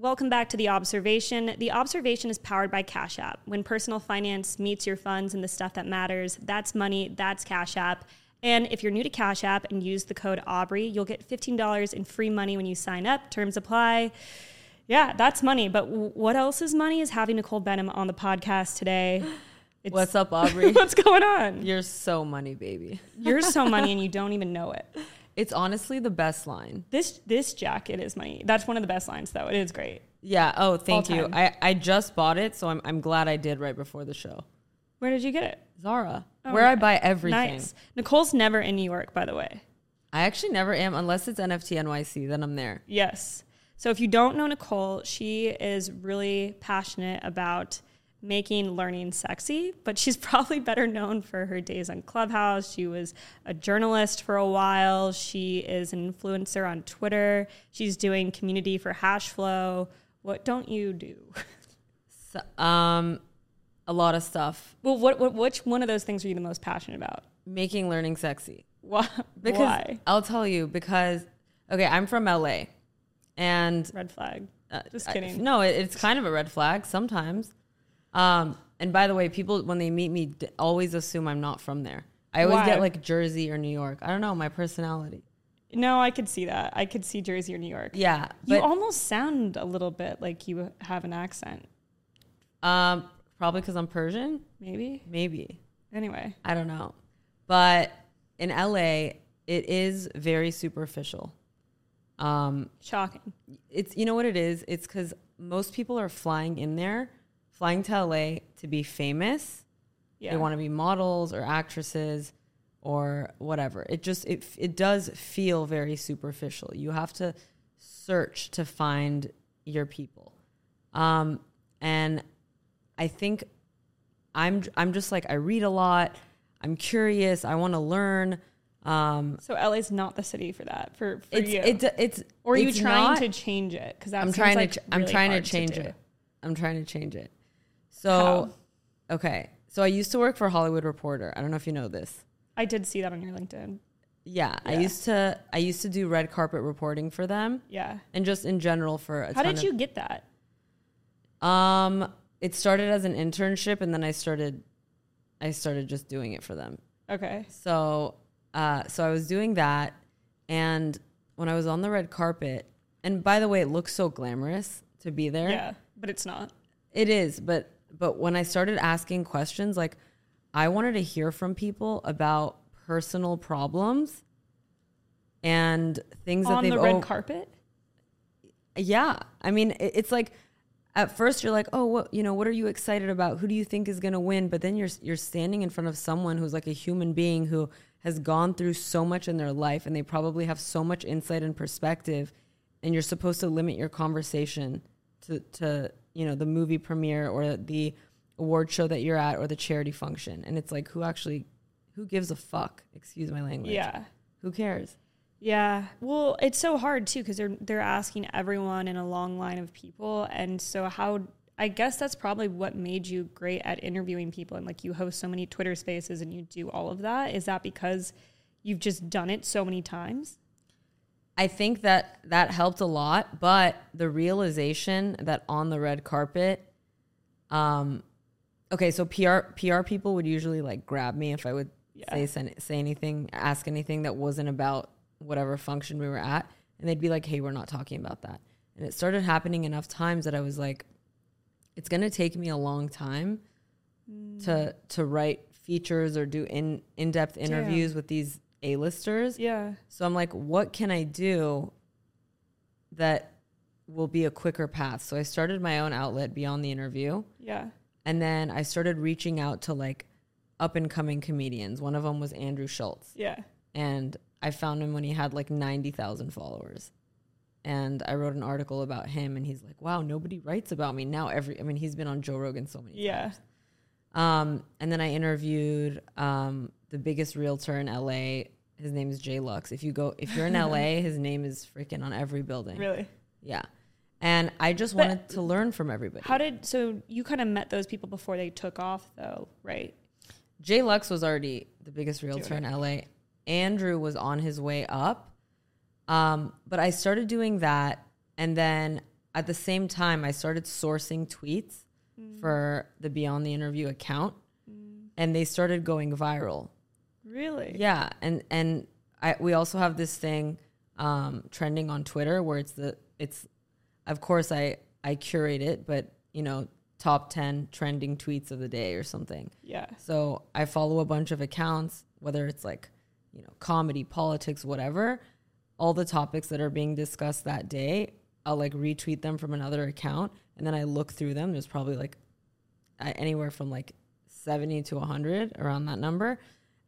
Welcome back to The Observation. The Observation is powered by Cash App. When personal finance meets your funds and the stuff that matters, that's money, that's Cash App. And if you're new to Cash App and use the code Aubrey, you'll get $15 in free money when you sign up. Terms apply. Yeah, that's money. But w- what else is money is having Nicole Behnam on the podcast today. It's, What's up, Aubrey? what's going on? You're so money, baby. You're so money and you don't even know it. It's honestly the best line. This this jacket is my That's one of the best lines though. It is great. Yeah. Oh, thank All you. time. I, I just bought it, so I'm, I'm glad I did right before the show. Where did you get it? Zara, Oh, where I buy everything. Nice. Nicole's never in New York, by the way. I actually never am unless it's NFT NYC. Then I'm there. Yes. So if you don't know Nicole, she is really passionate about making learning sexy, but she's probably better known for her days on Clubhouse. She was a journalist for a while. She is an influencer on Twitter. She's doing community for Hashflow. What don't you do? So, um, a lot of stuff. Well, what, what which one of those things are you the most passionate about? Making learning sexy. Why? Because Why? I'll tell you because okay, I'm from LA, and Red flag. uh, Just I- kidding. no, it, it's kind of a red flag sometimes. Um, and by the way, people when they meet me d- always assume I'm not from there. I always Why? get like Jersey or New York. I don't know my personality. No, I could see that. I could see Jersey or New York. Yeah, You but almost sound a little bit like you have an accent. um, probably because I'm Persian. Maybe. Maybe Anyway. I don't know. But in LA, it is very superficial. Um, Shocking. it's you know what it is. It's because most people are flying in there, flying to LA to be famous. Yeah. They want to be models or actresses or whatever. It just it it does feel very superficial. You have to search to find your people. Um and I think I'm I'm just like I read a lot. I'm curious. I want to learn. Um so LA's not the city for that. For, for it's you. it's it's or are you trying not- to change it? Because I'm trying to ch- I'm trying to change it. I'm trying to change it. So okay. So I used to work for Hollywood Reporter. I don't know if you know this. I did see that on your LinkedIn. Yeah, I used to I used to do red carpet reporting for them Yeah. and just in general for a How did you get that? um it started as an internship and then I started I started just doing it for them. Okay. So uh so I was doing that and when I was on the red carpet and by the way it looks so glamorous to be there. Yeah. But it's not. It is, but but when I started asking questions, like I wanted to hear from people about personal problems and things that on they've the red o- carpet? yeah. I mean, it's like at first you're like, oh, what you know, what are you excited about? Who do you think is gonna win? But then you're you're standing in front of someone who's like a human being who has gone through so much in their life, and they probably have so much insight and perspective, and you're supposed to limit your conversation to to you know the movie premiere or the award show that you're at or the charity function, and it's like who actually who gives a fuck? Excuse my language. Yeah. Who cares? Yeah. Well, it's so hard too because they're they're asking everyone in a long line of people, and so how? I guess that's probably what made you great at interviewing people, and like you host so many Twitter Spaces and you do all of that. Is that because you've just done it so many times? I think that that helped a lot, but the realization that on the red carpet, um, okay, so PR PR people would usually like grab me if I would Yeah. say say anything, ask anything that wasn't about whatever function we were at, and they'd be like, "Hey, we're not talking about that." And it started happening enough times that I was like, "It's gonna take me a long time to to write features or do in in depth interviews with these a listers." Yeah. So I'm like, what can I do that will be a quicker path? So I started my own outlet beyond the interview. Yeah. And then I started reaching out to like up and coming comedians. One of them was Andrew Schulz. Yeah. And I found him when he had like 90,000 followers. And I wrote an article about him and he's like, wow, nobody writes about me. Now every, I mean, he's been on Joe Rogan so many Yeah. times. Um, and then I interviewed um, the biggest realtor in LA. His name is Jay Luchs. If you go, if you're in LA, his name is freaking on every building. Really? Yeah. And I just But- wanted to learn from everybody. How did so you kind of met those people before they took off though, right? Jay Luchs was already the biggest realtor in LA. Andrew was on his way up. Um, but I started doing that and then at the same time, I started sourcing tweets for the Beyond the Interview account, and they started going viral. Really? Yeah, and and I we also have this thing um, trending on Twitter where it's the it's of course I I curate it, but you know top ten trending tweets of the day or something. Yeah. So I follow a bunch of accounts, whether it's like you know comedy, politics, whatever. All the topics that are being discussed that day, I'll like retweet them from another account, and then I look through them. There's probably like anywhere from like 70 to 100 around that number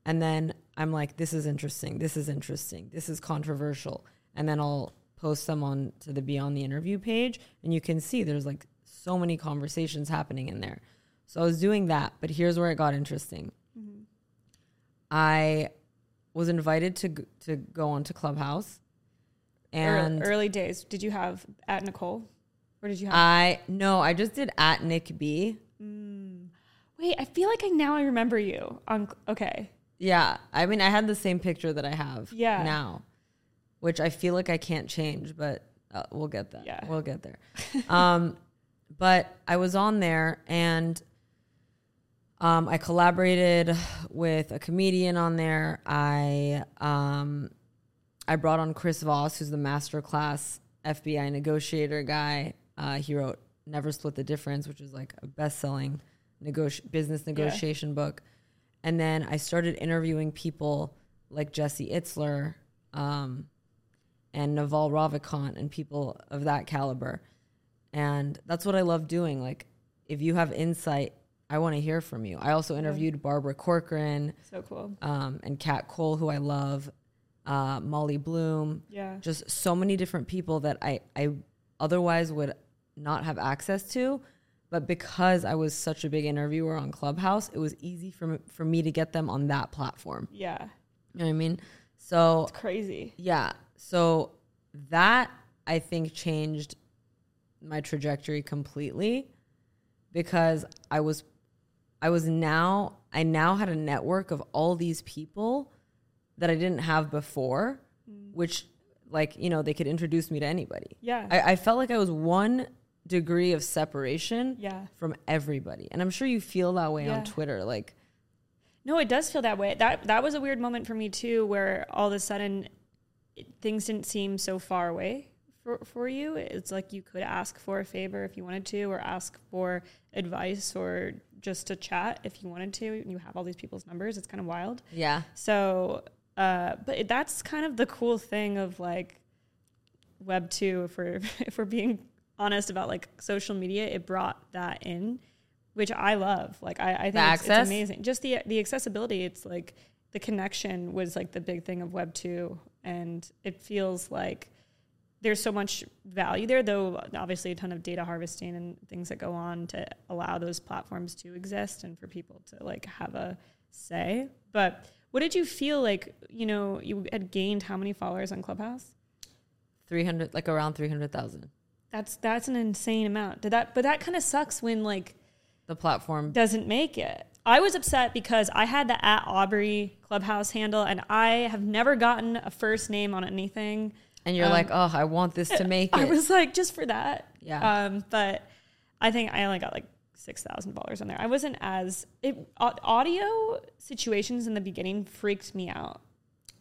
and then i'm like this is interesting. This is interesting. This is controversial. And then i'll post them on to the beyond the interview page and you can see there's like so many conversations happening in there. So i was doing that but here's where it got interesting. Mm-hmm. I was invited to to go onto clubhouse and early, early days. Did you have at Nicole, or did you have? i no i just did at nick b. Mm. Wait, I feel like I now I remember you. On okay, Yeah, I mean, I had the same picture that I have Yeah. now, which I feel like I can't change, but uh, we'll get that. Yeah. we'll get there. um, but I was on there and um, I collaborated with a comedian on there. I um, I brought on Chris Voss, who's the masterclass FBI negotiator guy. Uh, he wrote Never Split the Difference, which is like a best-selling negoti- business negotiation book. And then I started interviewing people like Jesse Itzler um, and Naval Ravikant and people of that caliber. And that's what I love doing. Like, if you have insight, I want to hear from you. I also interviewed Barbara Corcoran so cool. um, and Kat Cole, who I love, uh, Molly Bloom, Yeah, just so many different people that I, I otherwise would not have access to. But because I was such a big interviewer on Clubhouse, it was easy for me, for me to get them on that platform. yeah, You know what I mean? So it's crazy. yeah, so that I think changed my trajectory completely because I was I was now I now had a network of all these people that I didn't have before, mm. which like, you know, they could introduce me to anybody. Yeah, I, I felt like I was one degree of separation yeah. from everybody. And I'm sure you feel that way Yeah. on Twitter. Like No, it does feel that way. That that was a weird moment for me too, where all of a sudden it, things didn't seem so far away for for you. It's like you could ask for a favor if you wanted to, or ask for advice, or just to chat if you wanted to. And you have all these people's numbers. It's kind of wild. yeah. So, uh, but it- that's kind of the cool thing of like Web two. If we're if we're being honest about like social media, it brought that in, which I love. Like I, I think it's, it's amazing. Just the the accessibility. It's like the connection was like the big thing of Web two, and it feels like there's so much value there, though obviously a ton of data harvesting and things that go on to allow those platforms to exist and for people to like have a say. But what did you feel like, you know, you had gained how many followers on Clubhouse? 300 like around 300,000. That's that's an insane amount. Did that but that kind of sucks when like The platform doesn't make it. I was upset because I had the at Aubrey Clubhouse handle and I have never gotten a first name on anything. and you're Um, like, "Oh, I want this to make it." I was like, just for that. Yeah. Um, but I think I only got like six thousand dollars on there. I wasn't as it audio situations in the beginning freaked me out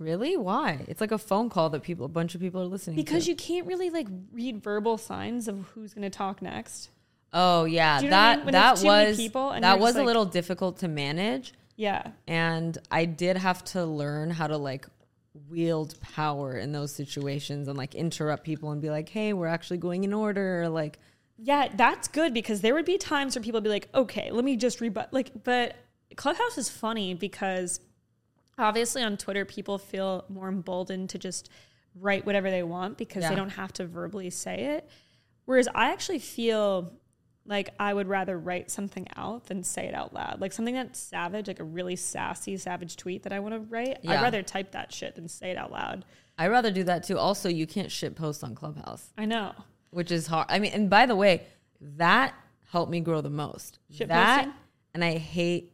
Really? Why? It's like a phone call that people, a bunch of people are listening because to. you can't really like read verbal signs of who's going to talk next. oh yeah, Do you know what I that mean? When that too many was people and that you're just was a like- little difficult to manage, Yeah, and I did have to learn how to like wield power in those situations and like interrupt people and be like, "Hey, we're actually going in order," or like, yeah, that's good because there would be times where people would be like, okay, let me just rebut. Like, but Clubhouse is funny because obviously on Twitter people feel more emboldened to just write whatever they want because Yeah. they don't have to verbally say it. Whereas I actually feel like I would rather write something out than say it out loud. Like something that's savage, like a really sassy, savage tweet that I want to write. Yeah. I'd rather type that shit than say it out loud. I'd rather do that too. Also, you can't shit post on Clubhouse, I know. which is hard. I mean, and by the way, that helped me grow the most. Shit that posting? and I hate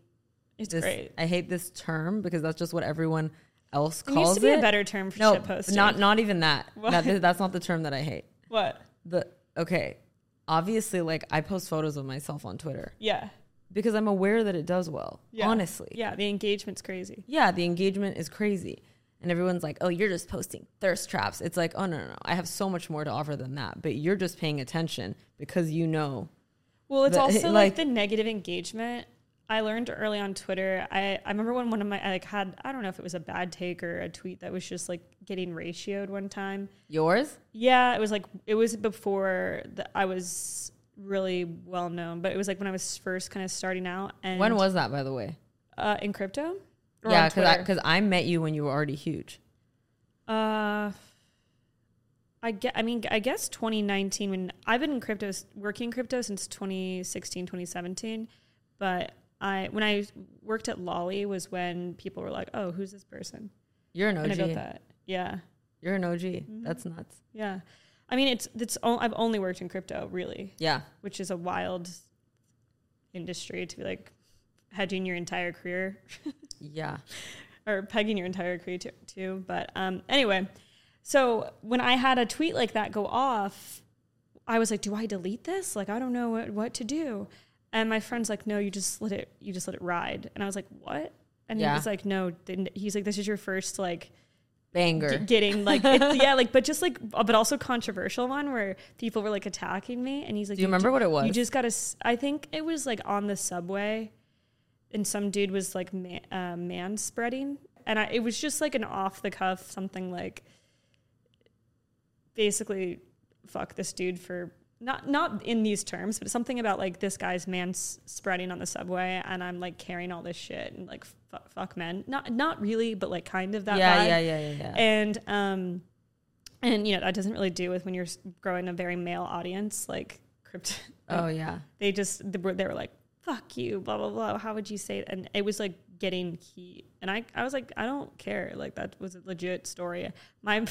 It's this. great. I hate this term because that's just what everyone else calls needs to be it. a better term for no, shit posting. not not even that. That. That's not the term that I hate. what? The okay, obviously, like I post photos of myself on Twitter Yeah. because I'm aware that it does well. Yeah. Honestly, Yeah. The engagement's crazy. yeah, the engagement is crazy. And everyone's like, oh, you're just posting thirst traps. It's like, oh, no, no, no. I have so much more to offer than that. But you're just paying attention because you know. Well, it's But, also like, like- the negative engagement. I learned early on Twitter. I, I remember when one of my I like had I don't know if it was a bad take or a tweet that was just like getting ratioed one time. Yours? Yeah, it was like it was before the, I was really well known, but it was like when I was first kind of starting out. And when was that, by the way? uh, in crypto? Or yeah, on because I, I met you when you were already huge. Uh, I get. I mean, I guess 2019 when I've been in crypto, working in crypto since 2016, 2017. But I, when I worked at Lolli, was when people were like, "Oh, who's this person?" You're an And I OG. that. Yeah, You're an OG. Mm-hmm. That's nuts. yeah. I mean, it's it's. o- I've only worked in crypto, really, Yeah. which is a wild industry to be like hedging your entire career Yeah. or pegging your entire career too. too. But um, anyway, so when I had a tweet like that go off, I was like, "Do I delete this? Like, I don't know what, what to do." And my friend's like, "No, you just let it. You just let it ride." And I was like, "What?" And Yeah. he was like, "No." He's like, "This is your first like Banger. g- getting like it's, yeah, like but just like but also controversial one where people were like attacking me." And he's like, Do you remember what it was? You just got to. I think it was like on the subway, and some dude was like man, uh, man spreading, and I, it was just like an off the cuff something like, basically, fuck this dude for not not in these terms, but something about like this guy's man spreading on the subway, and I'm like carrying all this shit and like fuck, fuck men, not not really, but like kind of that. yeah, vibe. yeah, yeah, yeah, yeah. And um, and you know that doesn't really do with when you're growing a very male audience like crypto. oh, yeah. They just they were, they were like fuck you, blah blah blah. How would you say it? And it was like getting heat, and I I was like I don't care. Like that was a legit story. My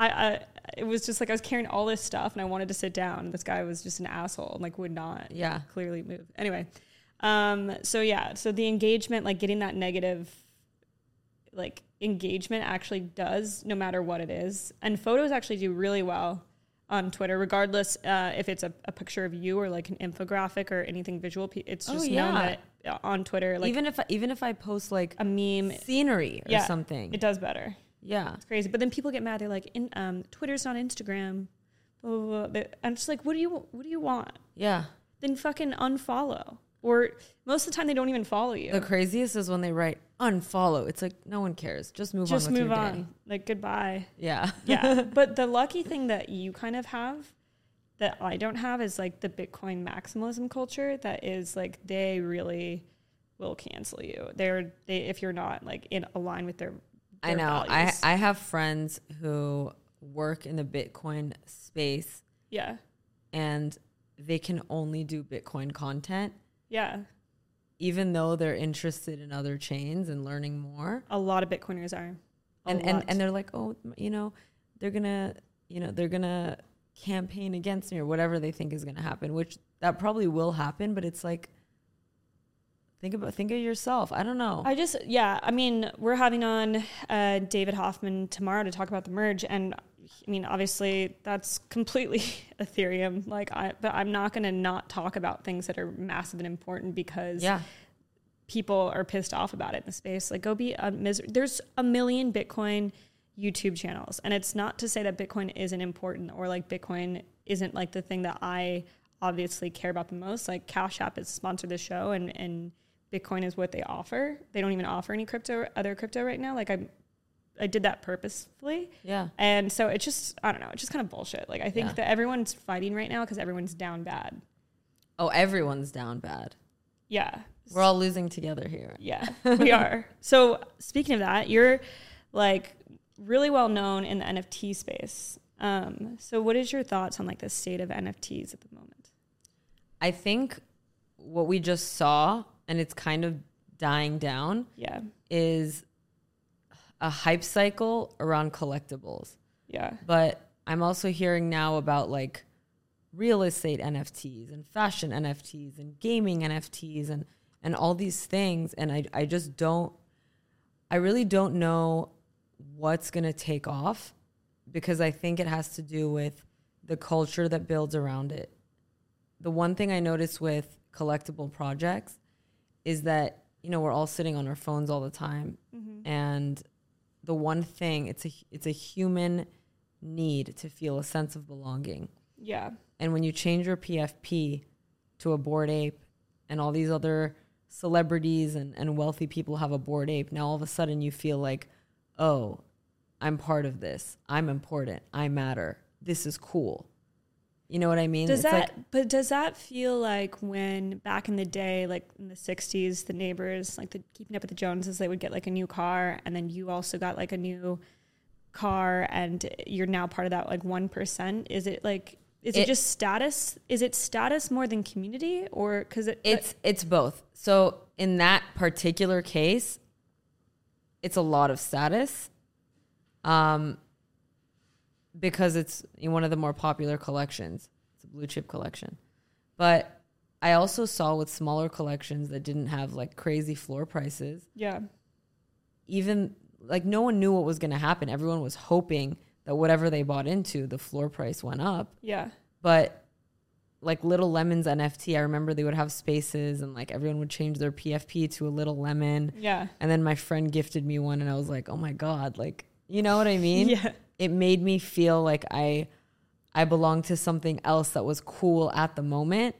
I, I it was just like I was carrying all this stuff, and I wanted to sit down. This guy was just an asshole and like would not Yeah. clearly move. Anyway, um, so yeah, so the engagement, like getting that negative, like engagement, actually does no matter what it is, and photos actually do really well on Twitter, regardless uh, if it's a, a picture of you or like an infographic or anything visual. It's Oh, just known that uh, on Twitter, like even if even if I post like a meme, scenery or yeah, something. it does better. Yeah. It's crazy, but then people get mad. They're like, in, um, "Twitter's not Instagram." Blah, blah, blah. I'm just like, what do you what do you want? Yeah. Then fucking unfollow. Or most of the time they don't even follow you. The craziest is when they write unfollow. It's like no one cares. Just move Just on with move on. day. Like goodbye. Yeah. Yeah. but the lucky thing that you kind of have that I don't have is like the Bitcoin maximalism culture that is like they really will cancel you. They're they if you're not like in align with their, I know. I values. I have friends who work in the Bitcoin space yeah. and they can only do Bitcoin content Yeah. even though they're interested in other chains and learning more. A lot of Bitcoiners are. A And and, and they're like, "Oh, you know, they're going to, you know, they're going to campaign against me or whatever they think is going to happen, which that probably will happen, but it's like think about think of yourself. I don't know. I just, yeah, I mean, we're having on uh, David Hoffman tomorrow to talk about the merge, and I mean, obviously, that's completely Ethereum. Like, I, but I'm not going to not talk about things that are massive and important because yeah. people are pissed off about it in the space. Like, go be a miser- There's a million Bitcoin YouTube channels, and it's not to say that Bitcoin isn't important or like Bitcoin isn't like the thing that I obviously care about the most. Like, Cash App has sponsored this show, and and Bitcoin is what they offer. They don't even offer any crypto, other crypto right now. Like, I I did that purposefully. Yeah. And so it just, I don't know, it's just kind of bullshit. Like, I think Yeah. that everyone's fighting right now because everyone's down bad. Oh, everyone's down bad. Yeah. We're all losing together here. Yeah, we are. So speaking of that, you're like really well known in the NFT space. Um, so what is your thoughts on like the state of NFTs at the moment? I think what we just saw, and it's kind of dying down, Yeah. is a hype cycle around collectibles. Yeah. But I'm also hearing now about like real estate NFTs and fashion NFTs and gaming NFTs and and all these things. And I I just don't I really don't know what's gonna take off because I think it has to do with the culture that builds around it. The one thing I notice with collectible projects is that you know we're all sitting on our phones all the time, mm-hmm. and the one thing it's a it's a human need to feel a sense of belonging. Yeah. And when you change your PFP to a Bored Ape and all these other celebrities and, and wealthy people have a Bored Ape, now all of a sudden you feel like, oh, I'm part of this. I'm important. I matter. This is cool. You know what I mean? Does It's that like- but does that feel like when back in the day, like in the sixties, the neighbors, like the keeping up with the Joneses, they would get like a new car and then you also got like a new car and you're now part of that like one percent? Is it like is it, It- just status? Is it status more than community or because it, It's it's both. So in that particular case, it's a lot of status, um, because it's one of the more popular collections. It's a blue chip collection, but I also saw with smaller collections that didn't have like crazy floor prices. yeah. Even like no one knew what was going to happen. Everyone was hoping that whatever they bought into, the floor price went up. Yeah. But like little lemons nft i remember they would have spaces and like everyone would change their pfp to a little lemon. Yeah. And then my friend gifted me one and i was like oh my god like you know what i mean? Yeah it made me feel like i i belonged to something else that was cool at the moment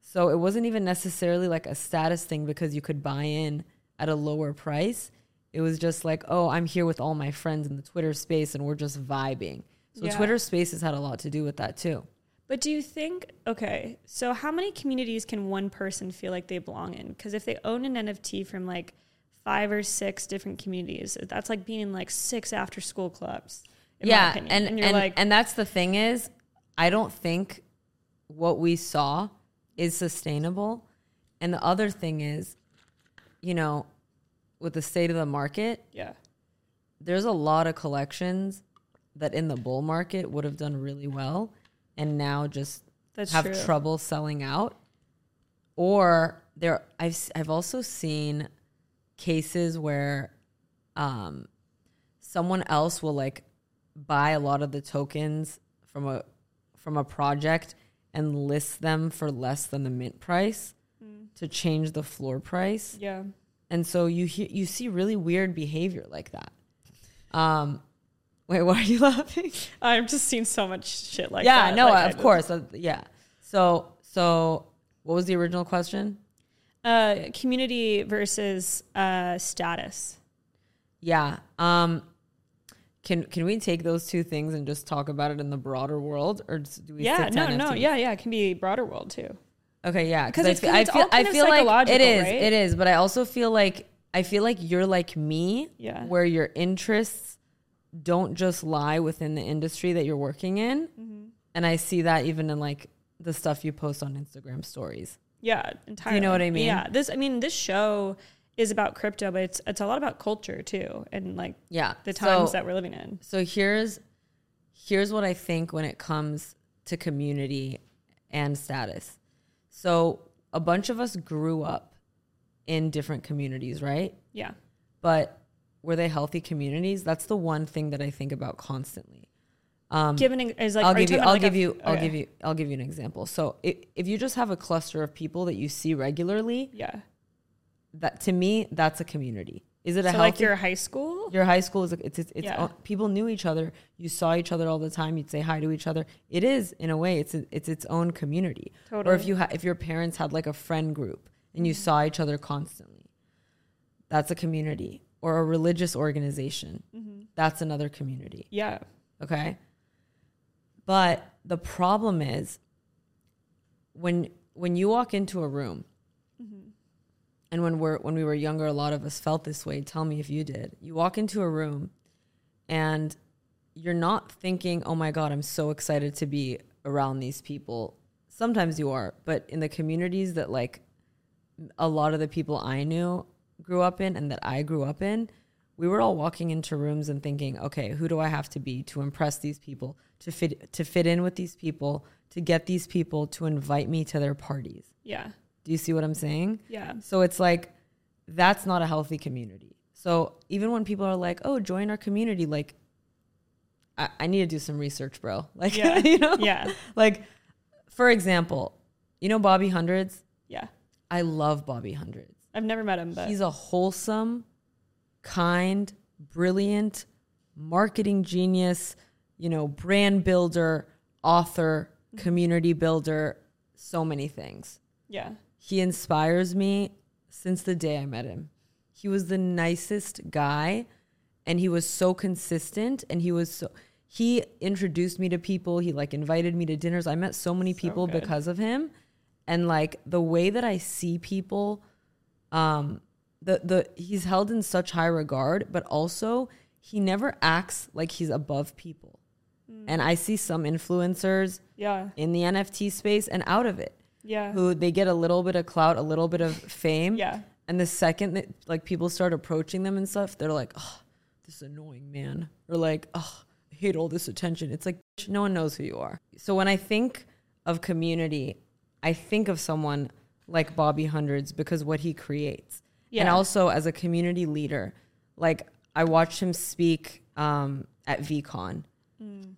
so it wasn't even necessarily like a status thing because you could buy in at a lower price it was just like oh i'm here with all my friends in the twitter space and we're just vibing so Yeah. twitter spaces had a lot to do with that too But do you think, okay, so how many communities can one person feel like they belong in? Because if they own an NFT from like five or six different communities, that's like being in like six after school clubs. Yeah, and and and, like, and that's the thing is, I don't think what we saw is sustainable. And the other thing is, you know, with the state of the market, yeah, there's a lot of collections that in the bull market would have done really well and now just that's have true. trouble selling out. Or there I've I've also seen cases where um someone else will like buy a lot of the tokens from a from a project and list them for less than the mint price to change the floor price yeah, and so you hear, you see really weird behavior like that. Um, wait, why are you laughing? I've just seen so much shit like that. yeah, that. no, like, of course, uh, yeah. So, so what was the original question? Uh, community versus uh, status. Yeah. Um, can can we take those two things and just talk about it in the broader world, or do we? Yeah, no, no, NFTs? yeah, yeah. It can be broader world too. Okay, yeah, 'Cause I it's- feel, I feel, I feel like it is, right? it is, but I also feel like I feel like you're like me, Yeah. where your interests don't just lie within the industry that you're working in, Mm-hmm. and I see that even in like the stuff you post on Instagram stories. Yeah, entirely. You know what I mean? Yeah, this. I mean, this show is about crypto, but it's it's a lot about culture too, and like Yeah, the times so, that we're living in. So here's here's what I think when it comes to community and status. So a bunch of us grew up in different communities, right? Yeah, But were they healthy communities? That's the one thing that I think about constantly. Um, given is like. I'll give you. I'll like give a- you. I'll give you. I'll give you an example. So if, if you just have a cluster of people that you see regularly, Yeah. That to me that's a community. Is it a So like your high school. your high school is it's it's, it's Yeah. people knew each other. You saw each other all the time. You'd say hi to each other. It is in a way. It's a, it's its own community. Totally. Or if you ha- if your parents had like a friend group and you Mm-hmm. saw each other constantly, that's a community. Or a religious organization, Mm-hmm. that's another community. Yeah. Okay. But the problem is when when you walk into a room and when we're when we were younger, a lot of us felt this way. Tell me if you did. You walk into a room and you're not thinking, oh my God, I'm so excited to be around these people. Sometimes you are, but in the communities that like a lot of the people I knew grew up in and that I grew up in, we were all walking into rooms and thinking, okay, who do I have to be to impress these people, to fit to fit in with these people, to get these people to invite me to their parties. Yeah. Do you see what I'm saying? Yeah. So it's like that's not a healthy community. So even when people are like, "Oh, join our community," like I, I need to do some research, bro. Like, Yeah. you know, Yeah. like for example, you know Bobby Hundreds. Yeah. I love Bobby Hundreds. I've never met him, but He's a wholesome, kind, brilliant marketing genius, you know, brand builder, author, mm-hmm. community builder, so many things. yeah. He inspires me since the day I met him. He was the nicest guy and he was so consistent and he was so he introduced me to people, he like invited me to dinners. I met so many people good. because of him. And like the way that I see people um the the he's held in such high regard, but also he never acts like he's above people. And I see some influencers Yeah. in the NFT space and out of it Yeah. who they get a little bit of clout, a little bit of fame. Yeah. And the second that like people start approaching them and stuff, they're like, oh, this annoying man. Or like, oh, I hate all this attention. It's like no one knows who you are. So when I think of community, I think of someone like Bobby Hundreds because what he creates. Yeah. And also as a community leader, like I watched him speak um, at VeeCon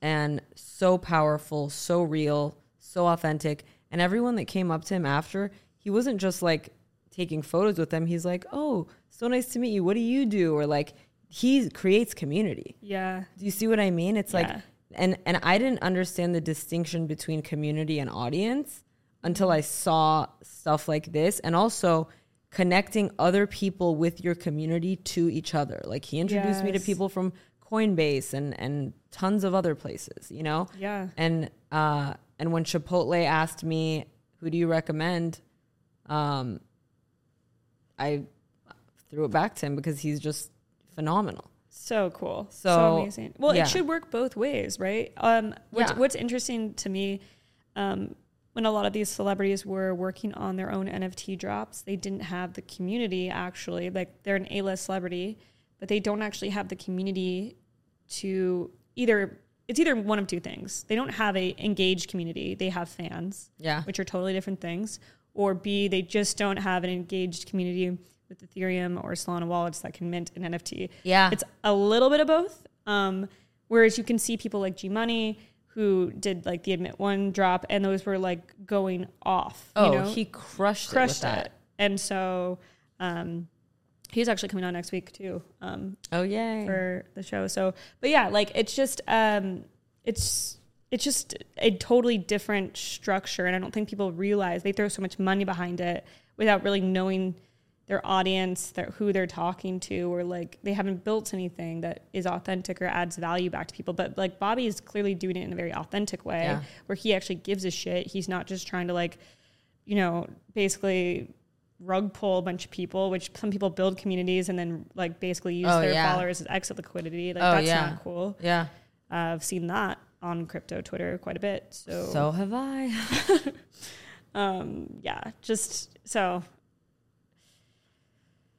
and so powerful, so real, so authentic. And everyone that came up to him after, he wasn't just like taking photos with them. He's like, "Oh, so nice to meet you. What do you do?" Or like he creates community. Yeah. Do you see what I mean? It's like and and I didn't understand the distinction between community and audience until I saw stuff like this and also connecting other people with your community to each other. Like he introduced me to people from Coinbase and and tons of other places, you know? Yeah. And uh and when Chipotle asked me, "Who do you recommend?" um I threw it back to him because he's just phenomenal. So cool. So, So, amazing. Well, yeah. it should work both ways, right? Um, what's, Yeah. what's interesting to me, um, when a lot of these celebrities were working on their own NFT drops, they didn't have the community actually. Like they're an A-list celebrity, but they don't actually have the community to either. It's either one of two things. They don't have a engaged community. They have fans Yeah. which are totally different things, or B, they just don't have an engaged community with Ethereum or Solana wallets that can mint an NFT. Yeah. It's a little bit of both. Um, whereas you can see people like G Money who did like the Admit One drop, and those were like going off. Oh, you know? he crushed, crushed it it. And so um, he's actually coming on next week too. Um, Oh yeah, for the show. So, but yeah, like it's just um it's it's just a totally different structure and I don't think people realize they throw so much money behind it without really knowing their audience, their, who they're talking to or like they haven't built anything that is authentic or adds value back to people. But like Bobby is clearly doing it in a very authentic way Yeah. where he actually gives a shit. He's not just trying to like you know, basically rug pull a bunch of people, which some people build communities and then like basically use Oh, their yeah. followers as exit liquidity. Like Oh, that's yeah. not cool. yeah. Uh, I've seen that on crypto Twitter quite a bit. So, So have I. um, yeah, just so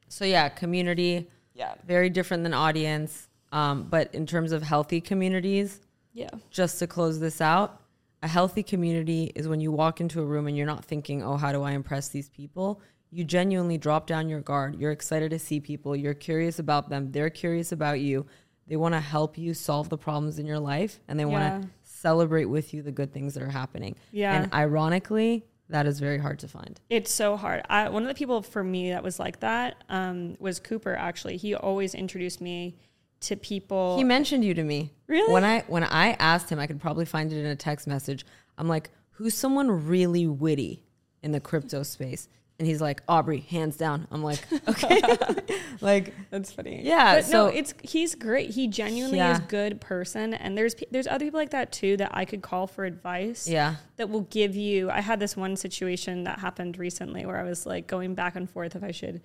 So yeah, community yeah, very different than audience. Um, but in terms of healthy communities, yeah, just to close this out, a healthy community is when you walk into a room and you're not thinking, "Oh, how do I impress these people?" You genuinely drop down your guard. You're excited to see people. You're curious about them. They're curious about you. They want to help you solve the problems in your life and they want to celebrate with you the good things that are happening. Yeah. And ironically, that is very hard to find. It's so hard. I, one of the people for me that was like that um, was Cooper. Actually, he always introduced me to people. He mentioned you to me. Really? When I when I asked him, I could probably find it in a text message. I'm like, "Who's someone really witty in the crypto space?" And he's like, "Aubrey, hands down." I'm like, "Okay." like, That's funny. Yeah, but so- no, it's he's great. He genuinely Yeah. is a good person, and there's there's other people like that too that I could call for advice. yeah, that will give you I had this one situation that happened recently where I was like going back and forth if I should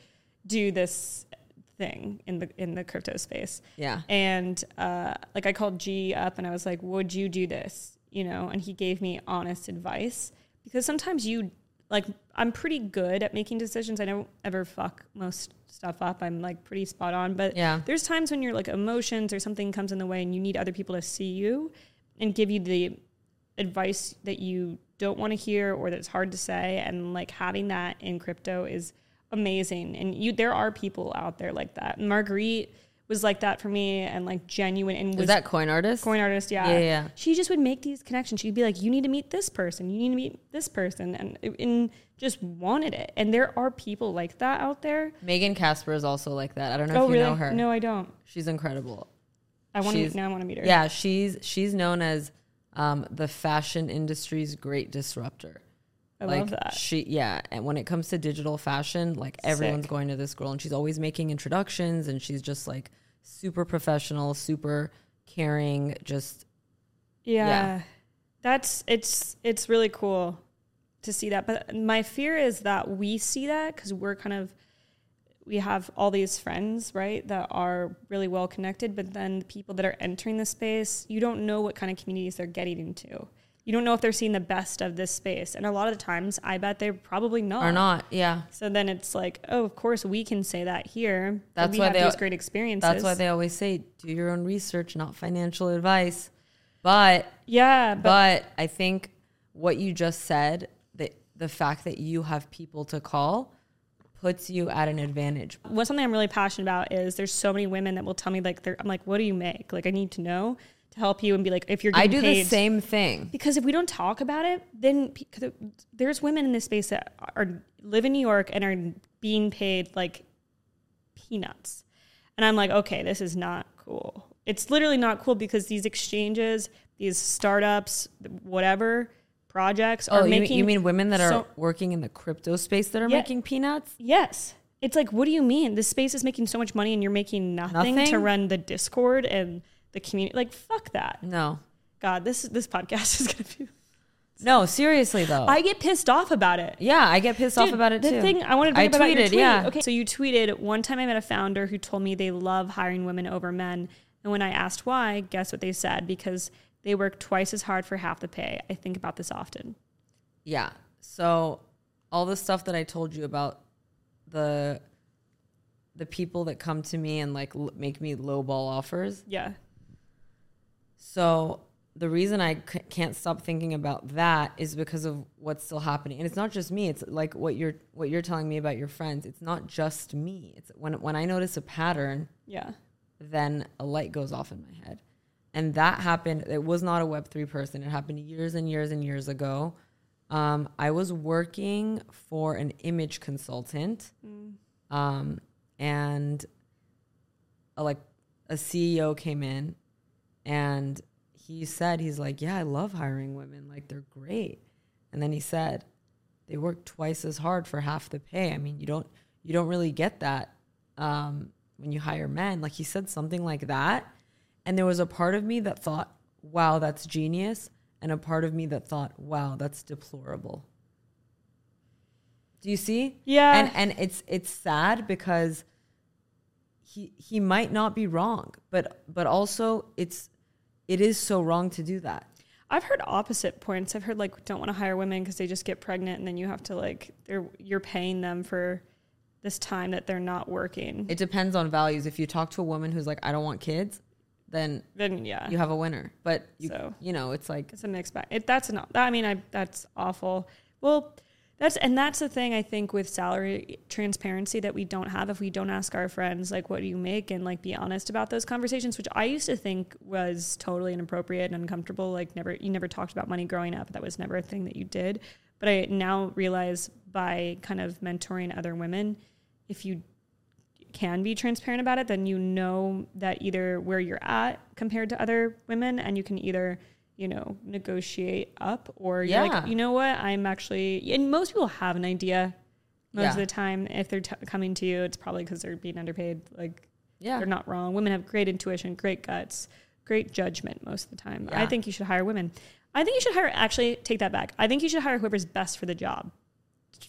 do this thing in the in the crypto space. yeah, And uh, like I called G up and I was like, "Would you do this?" You know, and he gave me honest advice because sometimes you like I'm pretty good at making decisions. I don't ever fuck most stuff up. I'm like pretty spot on, but Yeah. there's times when you're like emotions or something comes in the way and you need other people to see you and give you the advice that you don't want to hear or that's hard to say and like having that in crypto is amazing and you there are people out there like that marguerite was like that for me and like genuine and was that coin artist? coin artist. Yeah. Yeah, yeah. She just would make these connections. She'd be like, you need to meet this person. You need to meet this person. And, and just wanted it. And there are people like that out there. Megan Kaspar is also like that. I don't know oh, if you really? know her. No, I don't. She's incredible. I want to now I want to meet her. Yeah, she's she's known as um, the fashion industry's great disruptor. I like love that. She yeah, and when it comes to digital fashion, like everyone's going to this girl and she's always making introductions and she's just like super professional, super caring, just Yeah. Yeah. That's it's it's really cool to see that. But my fear is that we see that cuz we're kind of we have all these friends, right, that are really well connected, but then the people that are entering the space, you don't know what kind of communities they're getting into. You don't know if they're seeing the best of this space. And a lot of the times, I bet they're probably not. are not. Yeah. So then it's like, oh, of course we can say that here. That's we why have they- these great experiences. That's why they always say do your own research, not financial advice. But yeah, but, but I think what you just said, that the fact that you have people to call puts you at an advantage. what's something I'm really passionate about is there's so many women that will tell me like they're I'm like, what do you make? Like I need to know help you and be like, if you're I do paid, the same thing. because if we don't talk about it, then there's women in this space that are live in New York and are being paid like peanuts, and I'm like, okay, this is not cool. It's literally not cool because these exchanges, these startups, whatever projects Oh, are you mean, making. you mean women that are working in the crypto space that are Yeah. making peanuts? Yes. It's like, what do you mean? This space is making so much money and you're making nothing, to run the Discord and the community. Like, fuck that. No. God, this this podcast is gonna be. No, seriously though. I get pissed off about it. yeah, I get pissed off about it the too. thing I wanted to I up about your tweet. yeah. Okay, so you tweeted one time I met a founder who told me they love hiring women over men, and when I asked why, guess what they said? Because they work twice as hard for half the pay. I think about this often. Yeah. So all the stuff that I told you about the the people that come to me and like l- make me lowball offers. Yeah. So the reason I c- can't stop thinking about that is because of what's still happening, and it's not just me. It's like what you're what you're telling me about your friends. It's not just me. It's when when I notice a pattern, Yeah. then a light goes off in my head. And that happened. It was not a Web3 person. It happened years and years and years ago. Um, I was working for an image consultant, um, and a, like a CEO came in, and he said, "He's like, yeah, I love hiring women. Like they're great." And then he said, "They work twice as hard for half the pay. I mean, you don't you don't really get that um, when you hire men." Like he said something like that, and there was a part of me that thought, "Wow, that's genius," and a part of me that thought, "Wow, that's deplorable." Do you see? Yeah. And and it's it's sad because he he might not be wrong, but but also it's it is so wrong to do that. I've heard opposite points. I've heard like don't want to hire women because they just get pregnant and then you have to like they're you're paying them for this time that they're not working. It depends on values. If you talk to a woman who's like, I don't want kids, then then yeah, you have a winner. But you So- you know, it's like it's a mixed bag. It, that's not. I mean, I that's awful. Well, that's and that's the thing I think with salary transparency that we don't have if we don't ask our friends like what do you make and like be honest about those conversations, which I used to think was totally inappropriate and uncomfortable. Like never you never talked about money growing up. That was never a thing that you did. But I now realize by kind of mentoring other women, if you can be transparent about it, then you know that either where you're at compared to other women, and you can either, you know, negotiate up or Yeah. like, you know what, I'm actually, and most people have an idea most Yeah. of the time. If they're t- coming to you, it's probably because they're being underpaid. Like, yeah. they're not wrong. Women have great intuition, great guts, great judgment most of the time. I think you should hire women. I think you should hire, actually, take that back. I think you should hire whoever's best for the job.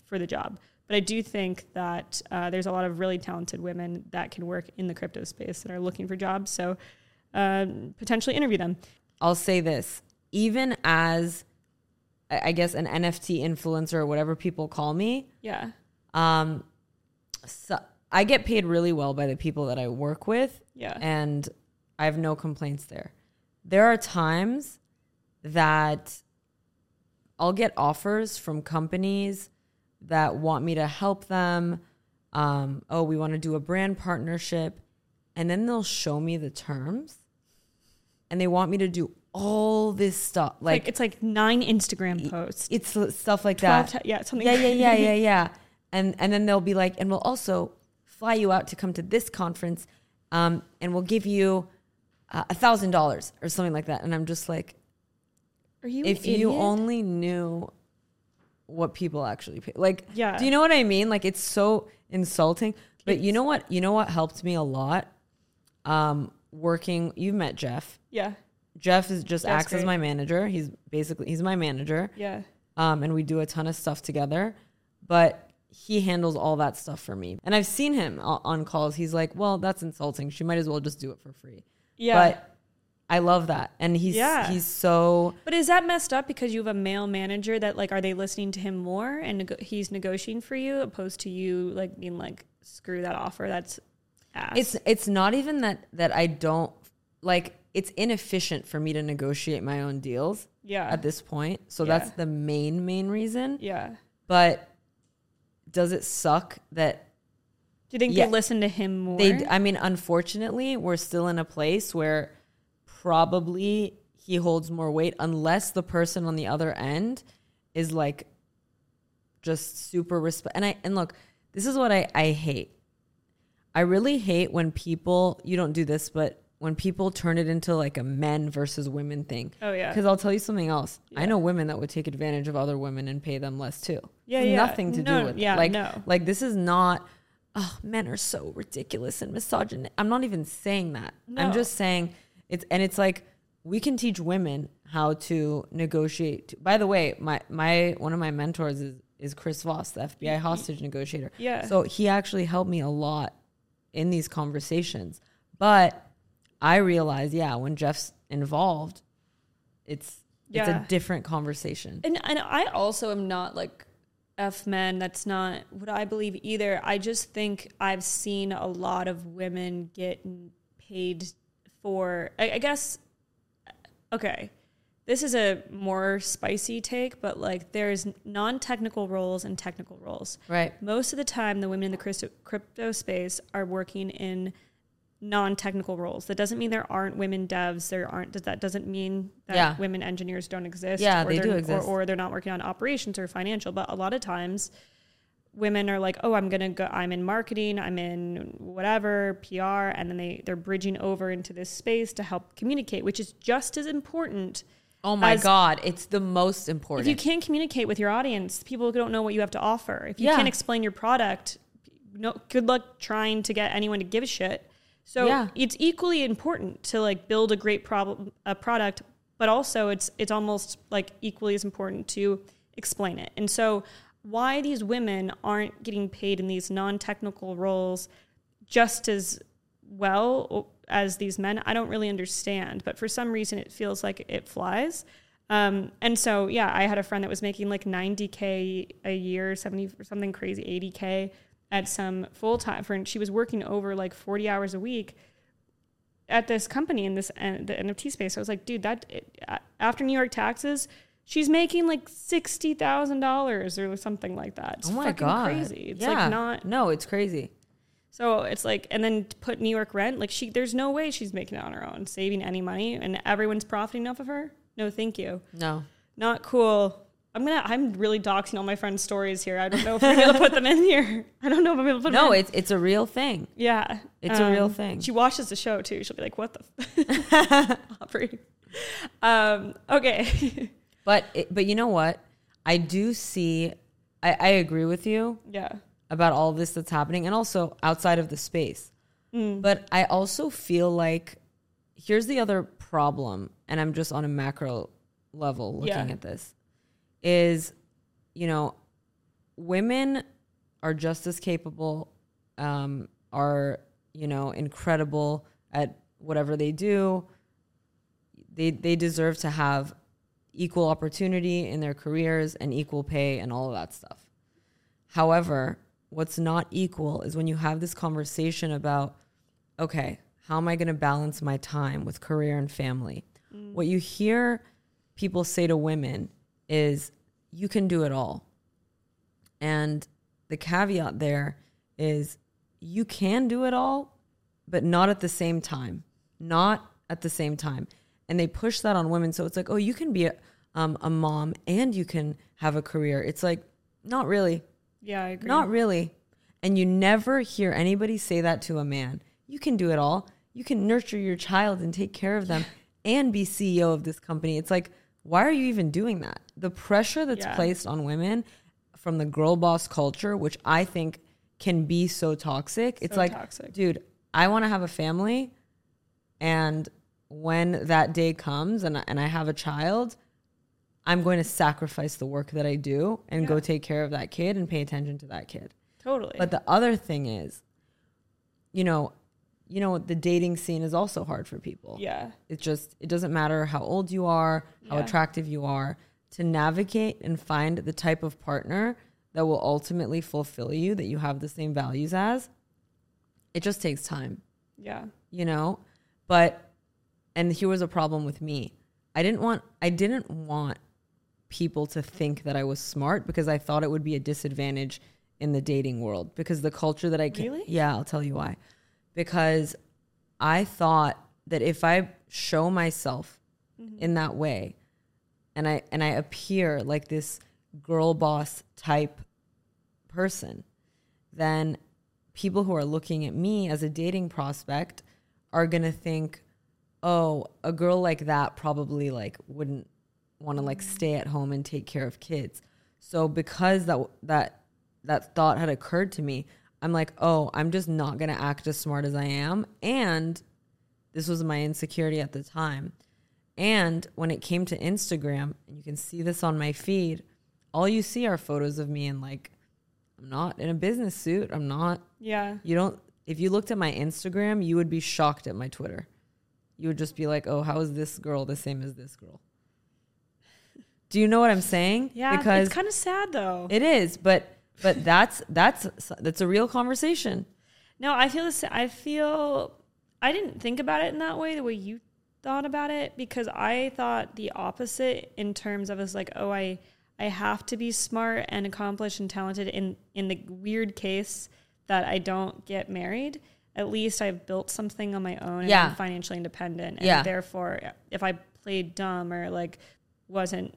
For the job. But I do think that uh, there's a lot of really talented women that can work in the crypto space that are looking for jobs. So um, potentially interview them. I'll say this, even as I guess an NFT influencer or whatever people call me, Yeah. um so I get paid really well by the people that I work with. Yeah. and I have no complaints there. There are times that I'll get offers from companies that want me to help them. Um, oh, we want to do a brand partnership. and then they'll show me the terms and they want me to do all this stuff Like, like, it's like nine Instagram posts. it's stuff like that. ti- yeah, something yeah yeah yeah yeah yeah. And and then they'll be like and we'll also fly you out to come to this conference um, and we'll give you uh, a thousand dollars or something like that. And i'm just like Are you if you only knew what people actually pay like Yeah. do you know what i mean? Like it's so insulting. But you know what you know what helped me a lot? Um working you've met jeff Yeah. jeff is just acts as great. my manager he's basically he's my manager Yeah. um and we do a ton of stuff together but he handles all that stuff for me and i've seen him o- on calls he's like well that's insulting she might as well just do it for free Yeah. but i love that and he's Yeah. he's so But is that messed up because you have a male manager that like are they listening to him more and nego- he's negotiating for you opposed to you like being like screw that offer that's ass. It's it's not even that that I don't like it's inefficient for me to negotiate my own deals yeah. at this point. So Yeah. that's the main main reason. yeah. But does it suck that Do you think Yeah. they listen to him more? they I mean unfortunately we're still in a place where probably he holds more weight unless the person on the other end is like just super respect and I and look, this is what I I hate. I really hate when people you don't do this but when people turn it into like a men versus women thing. oh yeah. Because I'll tell you something else. I know women that would take advantage of other women and pay them less too. Yeah, yeah. Nothing to No, do with it. yeah, like no. like this is not. Oh, men are so ridiculous and misogynist. I'm not even saying that. I'm just saying it's and it's like we can teach women how to negotiate. By the way, my my one of my mentors is is Chris Voss, the FBI hostage negotiator. Yeah. So he actually helped me a lot in these conversations. But I realize, yeah, when Jeff's involved, it's it's a different conversation. And and I also am not like F men. That's not what I believe either. I just think I've seen a lot of women get paid for. I, I guess. Okay, this is a more spicy take, but like there's non-technical roles and technical roles. Right. Most of the time, the women in the crypto, crypto space are working in non-technical roles. That doesn't mean there aren't women devs. There aren't. That doesn't mean that Yeah. women engineers don't exist. Yeah, or they do exist. Or, or they're not working on operations or financial. But a lot of times, women are like, "Oh, I'm gonna go. I'm in marketing. I'm in whatever PR," and then they they're bridging over into this space to help communicate, which is just as important. Oh my As- god, it's the most important. If you can't communicate with your audience, people don't know what you have to offer. If you Yeah. can't explain your product, no good luck trying to get anyone to give a shit. So Yeah. it's equally important to like build a great problem a product, but also it's it's almost like equally as important to explain it. And so why these women aren't getting paid in these non-technical roles just as well as these men, I don't really understand. But for some reason, it feels like it flies. Um, and so, yeah, I had a friend that was making like 90K a year, 70 or something crazy, 80K at some full time for, and she was working over like 40 hours a week at this company in this uh, the NFT space. I was like, dude, that it, uh, after New York taxes, she's making like sixty thousand dollars or something like that. It's oh my god, crazy. It's yeah. like not No, it's crazy. so it's like, and then put New York rent, like she, there's no way she's making it on her own, saving any money, and everyone's profiting off of her. No, thank you. No. Not cool. I'm gonna. I'm really doxing all my friends' stories here. I don't know if I'm to put them in here. I don't know if I'm to put No, them in. it's it's a real thing. yeah, it's a real Um, thing. She watches the show too. She'll be like, "What the f- Aubrey?" Um, okay. But it, but you know what? I do see. I, I agree with you yeah. about all this that's happening, and also outside of the space. Mm. But I also feel like here's the other problem, and I'm just on a macro level looking Yeah. at this is, you know, women are just as capable, um, are, you know, incredible at whatever they do. They, they deserve to have equal opportunity in their careers and equal pay and all of that stuff. However, what's not equal is when you have this conversation about, okay, how am I going to balance my time with career and family? What you hear people say to women is, you can do it all. And the caveat there is, you can do it all, but not at the same time. Not at the same time. And they push that on women. So it's like, oh, you can be a, um, a mom and you can have a career. It's like, not really. Yeah, I agree. Not really. And you never hear anybody say that to a man. You can do it all. You can nurture your child and take care of them and be CEO of this company. It's like, why are you even doing that? The pressure that's Yeah. placed on women from the girl boss culture, which I think can be so toxic. It's So like, toxic. dude, I want to have a family. And when that day comes and and I have a child, I'm going to sacrifice the work that I do and go take care of that kid and pay attention to that kid. totally. But the other thing is, you know, you know, the dating scene is also hard for people. yeah, It just it doesn't matter how old you are, how Yeah. attractive you are, to navigate and find the type of partner that will ultimately fulfill you, that you have the same values as. It just takes time yeah, you know but and here was a problem with me i didn't want i didn't want people to think that i was smart because i thought it would be a disadvantage in the dating world because the culture that i came Really? yeah i'll tell you why because i thought that if i show myself mm-hmm. in that way and i and i appear like this girl boss type person then people who are looking at me as a dating prospect are going to think oh a girl like that probably like wouldn't want to like mm-hmm. stay at home and take care of kids. So because that that that thought had occurred to me i'm like oh i'm just not going to act as smart as i am and this was my insecurity at the time and when it came to instagram and you can see this on my feed all you see are photos of me in like i'm not in a business suit i'm not yeah. you don't if you looked at my Instagram, you would be shocked at my Twitter. You would just be like, "Oh, how is this girl the same as this girl?" Do you know what I'm saying? Yeah, because it's kind of sad though. it is, but but that's that's that's a real conversation. No, I feel this. I feel I didn't think about it in that way, the way you thought about it, because I thought the opposite in terms of it's like, oh, I I have to be smart and accomplished and talented. In in the weird case that I don't get married, at least I've built something on my own and Yeah. I'm financially independent. And Yeah. therefore, if I played dumb or like wasn't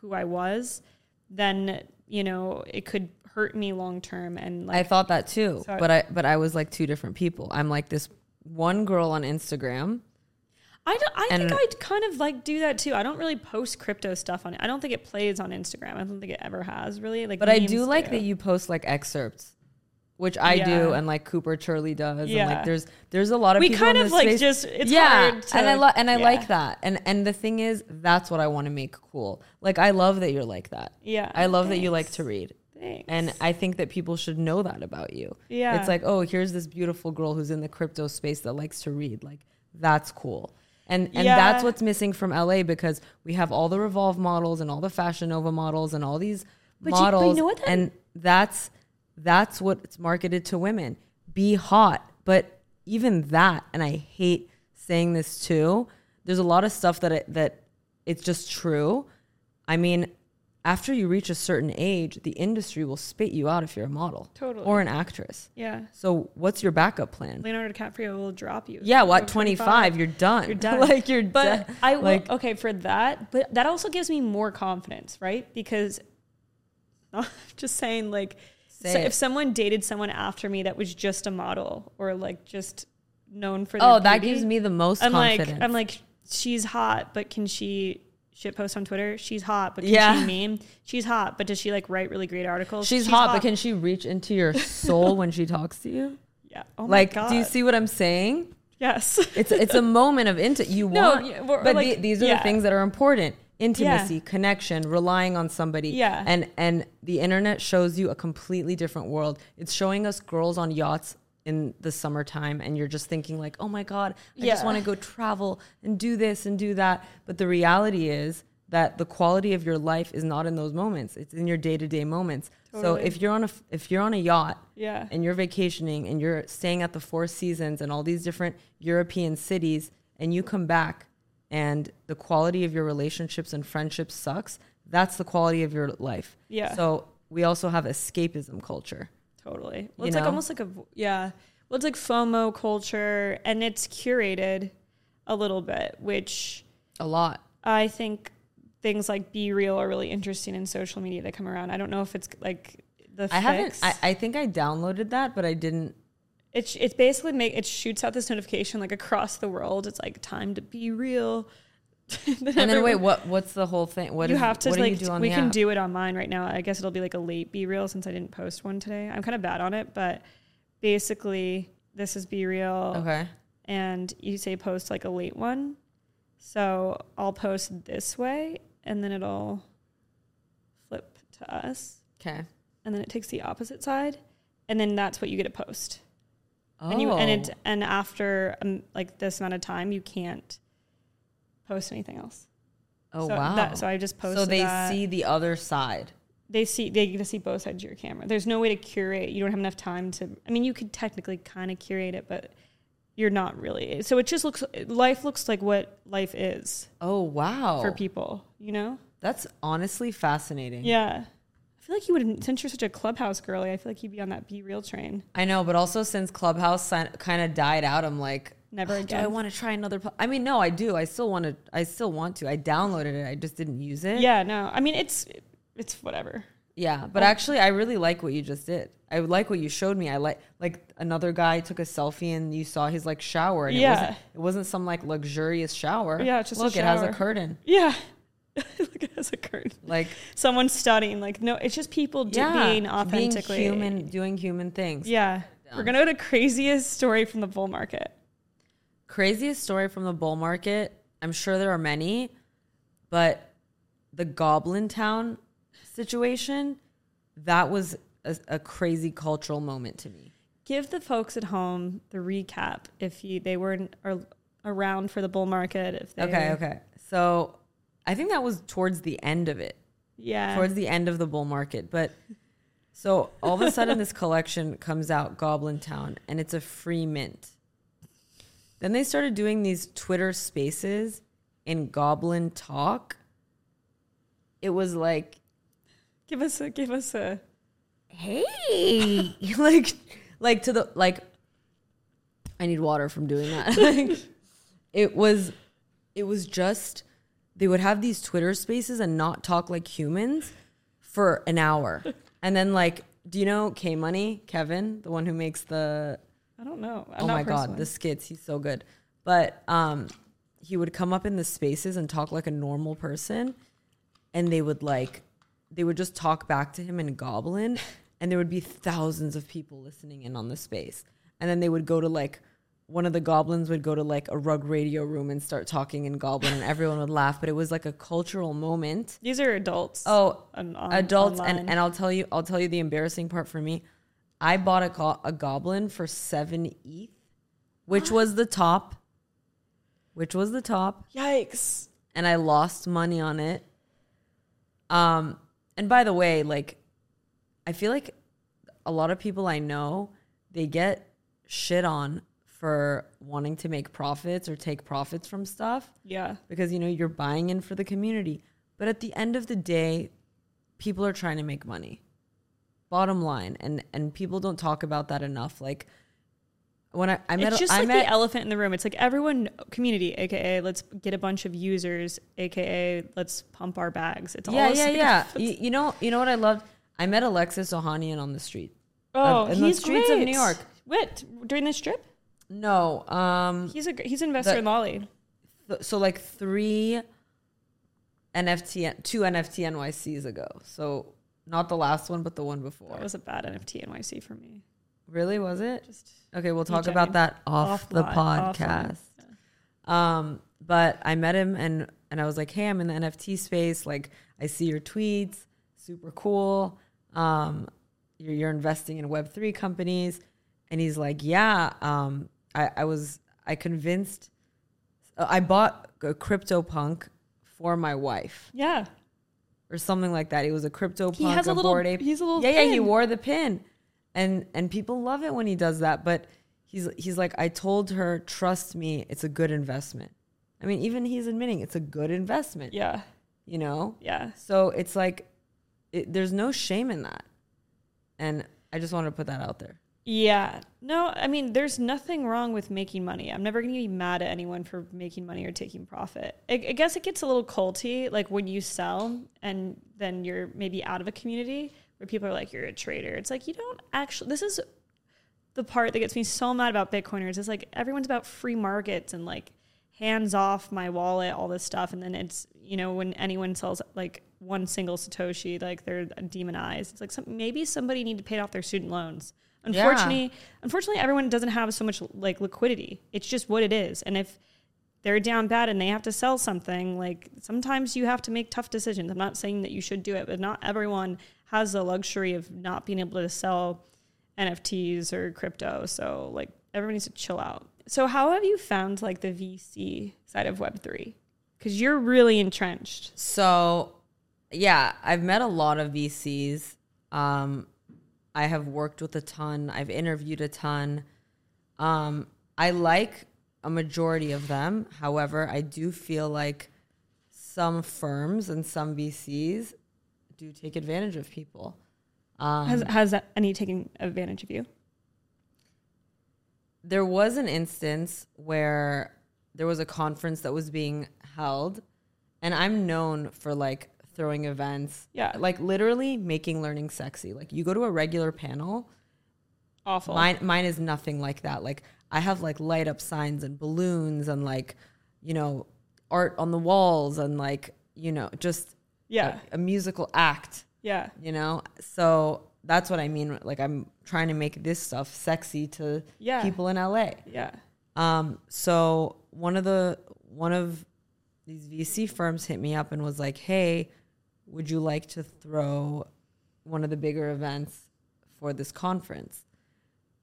who I was, then you know it could hurt me long term and like I thought that too, So but I but I was like two different people. I'm like this one girl on Instagram. I, don't, I think I kind of like do that too. I don't really post crypto stuff on it. I don't think it plays on Instagram. I don't think it ever has really. Like, But I do like do. that you post like excerpts, which I do, and like Cooper Turley does. And Yeah. like there's there's a lot of people. We kind in of like space- just it's yeah, hard to, and I lo- and I yeah. like that. And and the thing is, that's what I want to make cool. Like I love that you're like that. Yeah, I love that you like to read. Thanks. And I think that people should know that about you. Yeah. It's like, oh, here's this beautiful girl who's in the crypto space that likes to read. Like, that's cool. And and Yeah. that's what's missing from LA because we have all the Revolve models and all the Fashion Nova models and all these But you- but you models. know what that- and that's that's what it's marketed to women. Be hot. But even that, and I hate saying this too, there's a lot of stuff that it, that it's just true. I mean, after you reach a certain age, the industry will spit you out if you're a model Totally. or an actress. yeah, So what's your backup plan? Leonardo DiCaprio will drop you. Yeah, what 25, you're done. You're done. like you're But done. I will, like okay for that. But that also gives me more confidence, right? Because I'm just saying, like, So if someone dated someone after me that was just a model or like just known for Oh, that beauty, gives me the most I'm confidence. like, I'm like, she's hot, but can she shit post on Twitter? She's hot, but can Yeah. she meme? She's hot, but does she like write really great articles? she's, hot, but can she reach into your soul when she talks to you? yeah. Oh like, god. do you see what I'm saying? Yes. It's it's a moment of into you No, want, but like, the- these are yeah. the things that are important: intimacy, connection, relying on somebody. Yeah. and and the internet shows you a completely different world. It's showing us girls on yachts in the summertime, and you're just thinking like, oh my god, I just want to go travel and do this and do that. But the reality is that the quality of your life is not in those moments; it's in your day to day moments. So if you're on a if you're on a yacht yeah. and you're vacationing and you're staying at the Four Seasons and all these different European cities, and you come back and the quality of your relationships and friendships sucks, that's the quality of your life. Yeah. So we also have escapism culture. Totally. Well, it's like almost like a yeah. well, it's like FOMO culture, and it's curated a little bit, which A lot. I think things like BeReal are really interesting in social media that come around. I don't know if it's like the I haven't. I, I think I downloaded that, but I didn't. It's it's basically make it shoots out this notification like across the world. It's like time to be real. And then wait, what? What's the whole thing? What you is- have to like you do on we can app? do it online right now. I guess it'll be like a late BeReal since I didn't post one today. I'm kind of bad on it, but basically this is BeReal Okay. and you say post like a late one. So I'll post this way and then it'll flip to us Okay. and then it takes the opposite side and then that's what you get to post. Oh. And you and it and after um, like this amount of time you can't post anything else. oh so wow. that- so I just posted So they that. see the other side. they see they get to see both sides of your camera. There's no way to curate. You don't have enough time to. I mean, you could technically kind of curate it, but you're not really. So it just looks. Life looks like what life is Oh wow. for people. You know? That's honestly fascinating. Yeah. I feel like you would since you're such a clubhouse girly. I feel like you'd be on that BeReal train. I know, but also since Clubhouse kind of died out, I'm like, Never "Oh, Do I want to try another? pl-" I mean, no, I do. I still want to. I still want to. I downloaded it. I just didn't use it. Yeah. No. I mean, it's it's whatever. Yeah, but actually, I really like what you just did. I like what you showed me. I like like another guy took a selfie and you saw his like shower. And it Yeah. wasn't, it wasn't some like luxurious shower. Yeah, it's just look, it has a curtain. Yeah. Look at as a curtain. Like Someone studying. Like no, it's just people do, yeah, being authentically being human, doing human things. Yeah. We're gonna go to craziest story from the bull market. Craziest story from the bull market. I'm sure there are many, but the Goblin Town situation that was a, a crazy cultural moment to me. Give the folks at home the recap if you they weren't around for the bull market. If they Okay, okay. So I think that was towards the end of it. yeah, towards the end of the bull market. But so all of a sudden, this collection comes out, Goblin Town, and it's a free mint. Then they started doing these Twitter spaces in Goblin Talk. It was like, give us a give us a hey, like, like to the like. I need water from doing that. Like, it was, it was just they would have these Twitter spaces and not talk like humans for an hour, and then like, do you know K Money Kevin, the one who makes the I don't know. I'm oh my god the skits? He's so good, but um, he would come up in the spaces and talk like a normal person, and they would like they would just talk back to him in goblin and there would be thousands of people listening in on the space and then they would go to like one of the goblins would go to like a rug radio room and start talking in goblin and everyone would laugh but it was like a cultural moment These are adults. oh on, on, adults online. and, and i'll tell you i'll tell you the embarrassing part for me i bought a, go- a goblin for seven eth which was the top which was the top yikes. and I lost money on it. Um, and by the way, like, I feel like a lot of people I know they get shit on for wanting to make profits or take profits from stuff Yeah, because you know you're buying in for the community. But at the end of the day, people are trying to make money. Bottom line, and and people don't talk about that enough. Like when I I met it's just I like met the elephant in the room. It's like everyone community, aka let's get a bunch of users, aka let's pump our bags. It's all yeah, this, yeah, yeah. You, you know, you know what I loved? I met Alexis Ohanian on the street. Oh, uh, in the he's streets of. New York. What during this trip? No, um, He's a he's an investor The- in Lolli. th- so like three NFT, two NFT NYCs ago. So not the last one, but the one before. That was a bad NFT NYC for me. really was it? Just Okay, we'll talk about that off the Offline- podcast. offline. Um, but I met him and and I was like, hey, I'm in the NFT space. Like, I see your tweets, super cool. Um, you're, you're investing in Web three companies, and he's like, yeah. Um, I, I was I convinced. Uh, I bought a CryptoPunk for my wife Yeah, or something like that. He was a CryptoPunk. he has a little. Bored Ape. He's a little. Yeah, yeah, he wore the pin. And and people love it when he does that, but he's he's like I told her, trust me, it's a good investment. I mean, even he's admitting it's a good investment, Yeah, you know? yeah. So it's like it, there's no shame in that. And I just wanted to put that out there. Yeah. No, I mean, there's nothing wrong with making money. I'm never going to be mad at anyone for making money or taking profit. I, I guess it gets a little culty, like when you sell and then you're maybe out of a community where people are like, you're a trader. It's like, you don't actually, this is the part that gets me so mad about Bitcoiners It's like everyone's about free markets and like hands off my wallet, all this stuff. And then it's, you know, when anyone sells like one single Satoshi, like they're demonized. It's like some, maybe somebody need to pay off their student loans. Unfortunately, yeah. unfortunately, everyone doesn't have so much like liquidity. It's just what it is. And if they're down bad and they have to sell something, like sometimes you have to make tough decisions. I'm not saying that you should do it, but not everyone has the luxury of not being able to sell NFTs or crypto. So like everyone needs to chill out. So how have you found like the VC side of Web3? Because you're really entrenched. So yeah, I've met a lot of VCs. Um, I have worked with a ton. I've interviewed a ton. Um, I like a majority of them. However, I do feel like some firms and some VCs do take advantage of people. Um, has has any taken advantage of you? There was an instance where there was a conference that was being held, and I'm known for like throwing events. Yeah. Like literally making learning sexy. Like you go to a regular panel. Awful. Mine mine is nothing like that. Like I have like light up signs and balloons and like, you know, art on the walls and like, you know, just yeah, a, a musical act. Yeah. You know? So that's what I mean. Like I'm trying to make this stuff sexy to yeah. people in LA. Yeah. Um, so one of the one of these VC firms hit me up and was like, "Hey, would you like to throw one of the bigger events for this conference?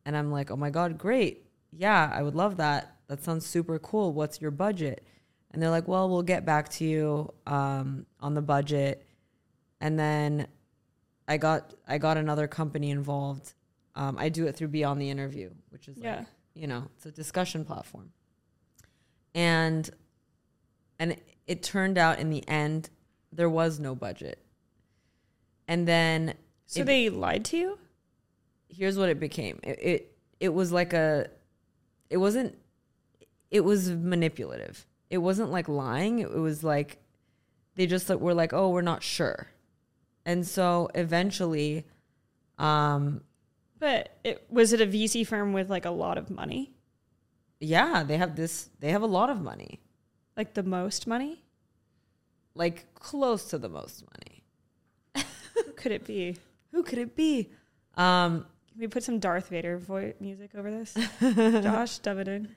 And I'm like, oh my God, great. Yeah, I would love that. That sounds super cool. What's your budget? And they're like, well, we'll get back to you um, on the budget. And then I got I got another company involved. Um, I do it through Beyond the Interview, which is yeah. like, you know, it's a discussion platform. And and it turned out in the end there was no budget. And then So it, they lied to you? Here's what it became. It, it it was like a it wasn't it was manipulative. It wasn't like lying. It was like they just like were like, "Oh, we're not sure." And so eventually um but it, was it a VC firm with like a lot of money? Yeah, they have this they have a lot of money. Like the most money? Like close to the most money. Who could it be? Who could it be? Um, Can we put some Darth Vader voice music over this? Josh, dub it in.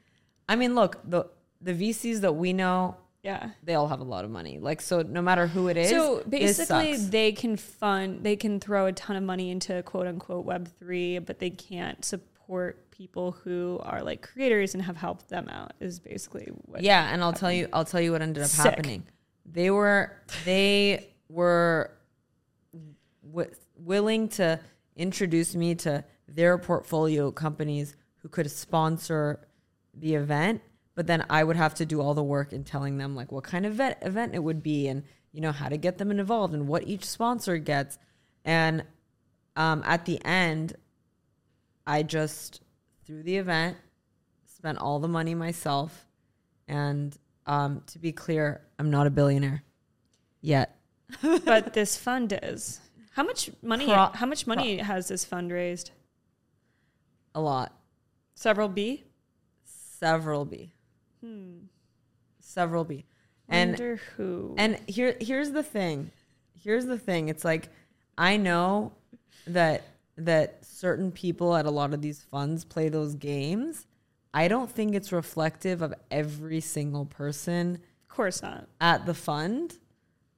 I mean, look the the VCs that we know, yeah, they all have a lot of money. Like, so no matter who it is, so basically they can fund, they can throw a ton of money into quote unquote Web three, but they can't support people who are like creators and have helped them out. Is basically what. Yeah, and I'll tell you, I'll tell you what ended up Sick. happening they were they were w- willing to introduce me to their portfolio companies who could sponsor the event but then I would have to do all the work in telling them like what kind of vet- event it would be and you know how to get them involved and what each sponsor gets. And um, at the end I just threw the event spent all the money myself and um, to be clear, I'm not a billionaire yet. but this fund is. How much money? Pro- how much money pro- has this fund raised? A lot. Several B. Several B. Hmm. Several B. And Wonder who. And here, here's the thing. Here's the thing. It's like I know that that certain people at a lot of these funds play those games I don't think it's reflective of every single person. Of course not. At the fund.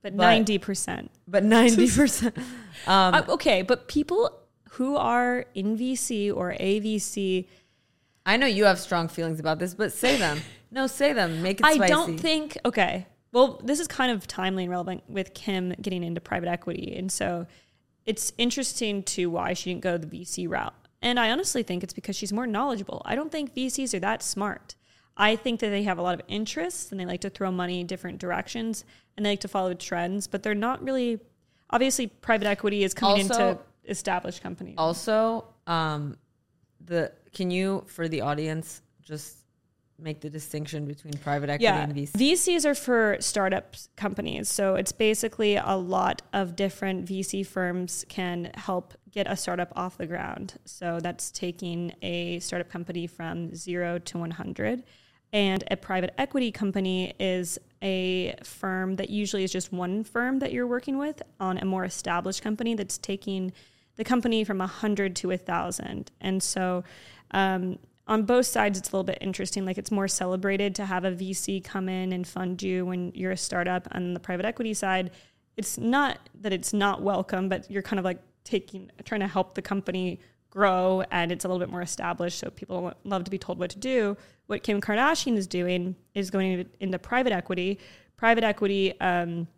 But ninety percent. But ninety percent. Um, uh, okay, but people who are in VC or AVC. I know you have strong feelings about this, but say them. no, say them. Make it. I don't think. Okay. Well, this is kind of timely and relevant with Kim getting into private equity, and so it's interesting to why she didn't go the VC route. And I honestly think it's because she's more knowledgeable. I don't think VCs are that smart. I think that they have a lot of interests and they like to throw money in different directions and they like to follow trends, but they're not really. Obviously, private equity is coming also, into established companies. Also, um, the can you for the audience just make the distinction between private equity Yeah. and VC? VCs are for startup companies. So it's basically a lot of different VC firms can help get a startup off the ground. So that's taking a startup company from zero to 100. And a private equity company is a firm that usually is just one firm that you're working with on a more established company that's taking the company from 100 to 1,000. And so um, on both sides, it's a little bit interesting. Like it's more celebrated to have a VC come in and fund you when you're a startup. On the private equity side, it's not that it's not welcome, but you're kind of like taking, trying to help the company grow and it's a little bit more established. So people love to be told what to do. What Kim Kardashian is doing is going into, private equity. Private equity, um,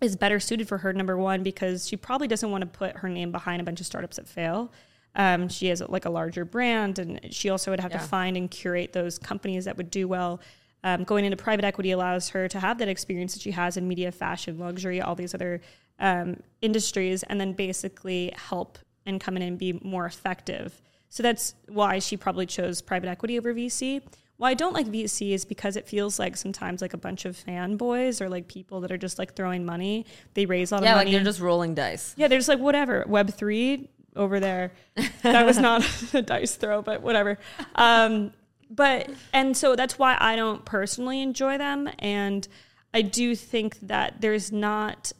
is better suited for her number one because she probably doesn't want to put her name behind a bunch of startups that fail um, she has like a larger brand and she also would have Yeah. to find and curate those companies that would do well um, going into private equity allows her to have that experience that she has in media fashion luxury all these other um, industries and then basically help and come in and be more effective so that's why she probably chose private equity over vc why I don't like VC is because it feels like sometimes like a bunch of fanboys or like people that are just like throwing money. They raise a lot Yeah, of like money. they're just rolling dice. yeah, they're just like whatever. Web three over there. That was not a dice throw, but whatever. Um, but and so that's why I don't personally enjoy them, and I do think that there's not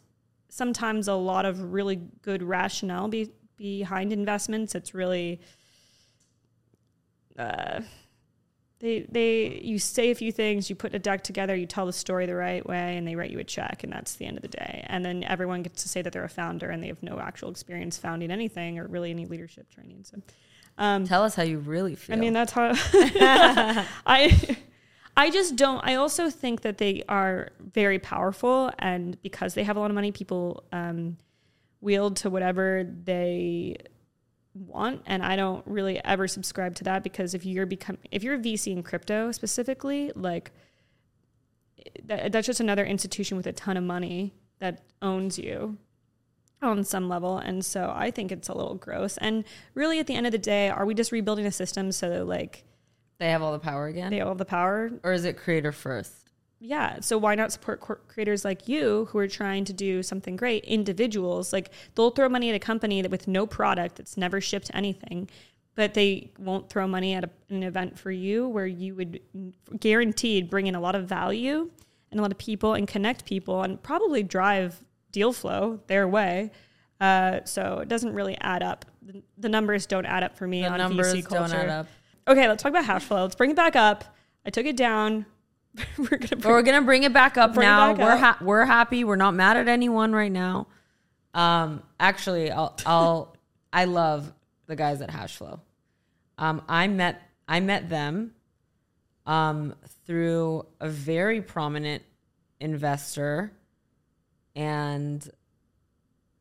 sometimes a lot of really good rationale be, behind investments. It's really uh, they they you say a few things, you put a deck together, you tell the story the right way, and they write you a check, and that's the end of the day. And then everyone gets to say that they're a founder, and they have no actual experience founding anything or really any leadership training. So, um, Tell us how you really feel. I mean, that's how I. I just don't. I also think that they are very powerful, and because they have a lot of money, people um, wield to whatever they want. And I don't really ever subscribe to that because if you're become if you're a VC in crypto specifically, like that, that's just another institution with a ton of money that owns you on some level. And so I think it's a little gross. And really, at the end of the day, are we just rebuilding a system so that like they have all the power again, they all have the power or is it creator first? yeah so why not support cor- creators like you who are trying to do something great individuals like they'll throw money at a company that with no product that's never shipped anything but they won't throw money at a, an event for you where you would guaranteed bring in a lot of value and a lot of people and connect people and probably drive deal flow their way uh, so it doesn't really add up the, the numbers don't add up for me The on numbers VC culture. don't add up. Okay, let's talk about Hashflow. Let's bring it back up. I took it down. We're gonna bring we're gonna bring it back up Bring now. back we're up. ha- we're happy. We're not mad at anyone right now. Um, actually, I'll I'll I love the guys at Hashflow. Um, I met I met them um through a very prominent investor, and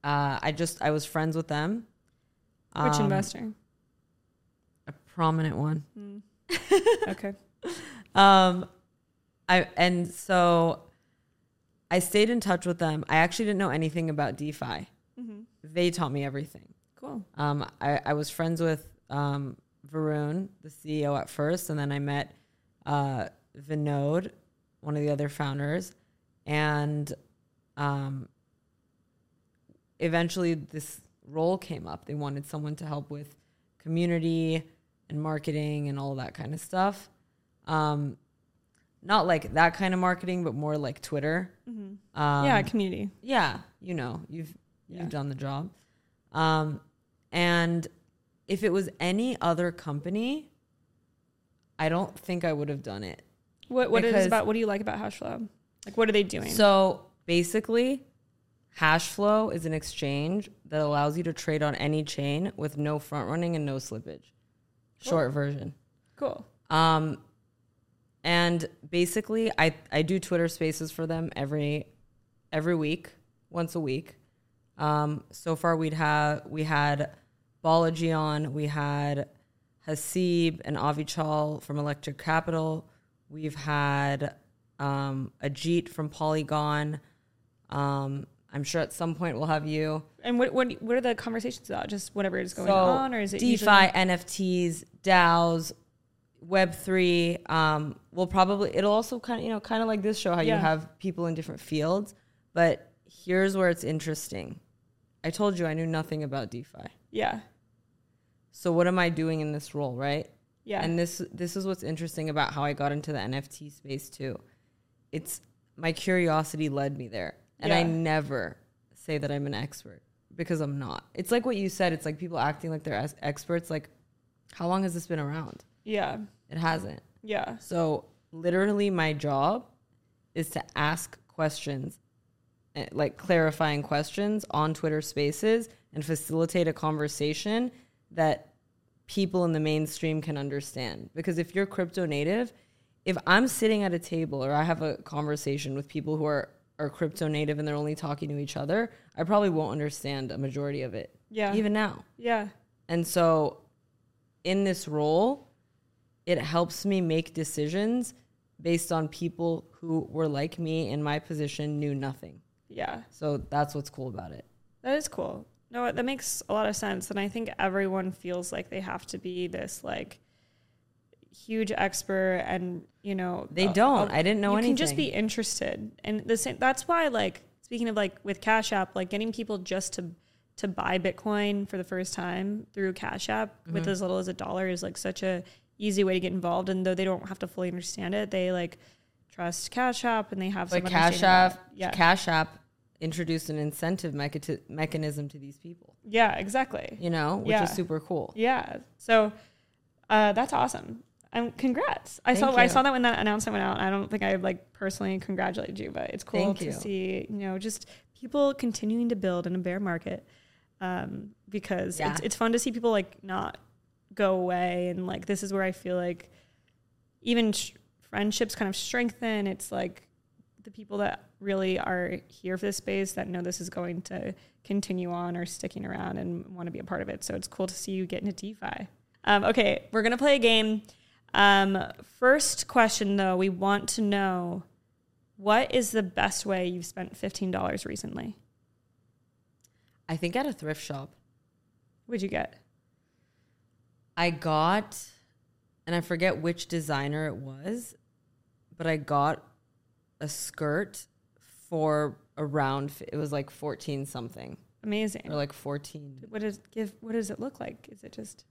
uh, I just I was friends with them. which Um, investor? Prominent one. Okay. Um, I and so I stayed in touch with them. I actually didn't know anything about DeFi. They taught me everything. Cool. Um, I, I was friends with um, Varun, the CEO, at first, and then I met uh, Vinod, one of the other founders, and um, eventually this role came up. They wanted someone to help with community and marketing and all that kind of stuff. Um, not like that kind of marketing, but more like Twitter. Um, yeah, community. yeah, you know, you've Yeah. you've done the job. Um, and if it was any other company, I don't think I would have done it. What what is about? What do you like about Hashflow? Like, what are they doing? So basically, Hashflow is an exchange that allows you to trade on any chain with no front running and no slippage. Short version. cool. Um, and basically, I I do Twitter Spaces for them every every week, once a week. Um, so far, we'd have we had Balaji on, we had Haseeb and Avichal from Electric Capital. We've had um, Ajit from Polygon. Um, I'm sure at some point we'll have you. And what what what are the conversations about? Just whatever is going So on, or is it DeFi, usually- NFTs, DAOs, Web three. Um, will probably it'll also kind of you know kind of like this show how Yeah. you have people in different fields. But here's where it's interesting. I told you I knew nothing about DeFi. Yeah. So what am I doing in this role, right? Yeah. And this this is what's interesting about how I got into the NFT space too. It's my curiosity led me there. And I never say that I'm an expert because I'm not. It's like what you said, it's like people acting like they're experts like how long has this been around? yeah. It hasn't. Yeah. So literally my job is to ask questions eh, like clarifying questions on Twitter Spaces and facilitate a conversation that people in the mainstream can understand. Because if you're crypto native, if I'm sitting at a table or I have a conversation with people who are are crypto native and they're only talking to each other, I probably won't understand a majority of it. Yeah. Even now. Yeah. And so in this role, it helps me make decisions based on people who were like me in my position, knew nothing. Yeah. So that's what's cool about it. That is cool. No, that makes a lot of sense. And I think everyone feels like they have to be this like huge expert and, you know, They uh, don't. uh, I didn't know you anything. can just be interested. And the same that's why like speaking of like with Cash App, like getting people just to to buy Bitcoin for the first time through Cash App Mm-hmm. with as little as a dollar is like such a easy way to get involved. And though they don't have to fully understand it, they like trust Cash App and they have some But Cash understanding of App. Yeah. Cash App introduced an incentive mecha- mechanism to these people, yeah, exactly. you know, which Yeah. is super cool. Yeah. So uh, that's awesome. Um, congrats. I Thank saw I saw that when that announcement went out. I don't think I like personally congratulated you, but it's cool Thank to you. see, you know, just people continuing to build in a bear market. Um, because Yeah. it's it's fun to see people like not go away and like this is where I feel like even sh- friendships kind of strengthen. It's like the people that really are here for this space that know this is going to continue on or sticking around and want to be a part of it. So it's cool to see you get into DeFi. Um, okay, we're gonna play a game. Um, first question though, we want to know what is the best way you've spent fifteen dollars recently? I think at a thrift shop, What'd you get? I got, and I forget which designer it was, but I got a skirt for around, it was like 14 something Amazing. or like 14. What does give? What does it look like? Is it just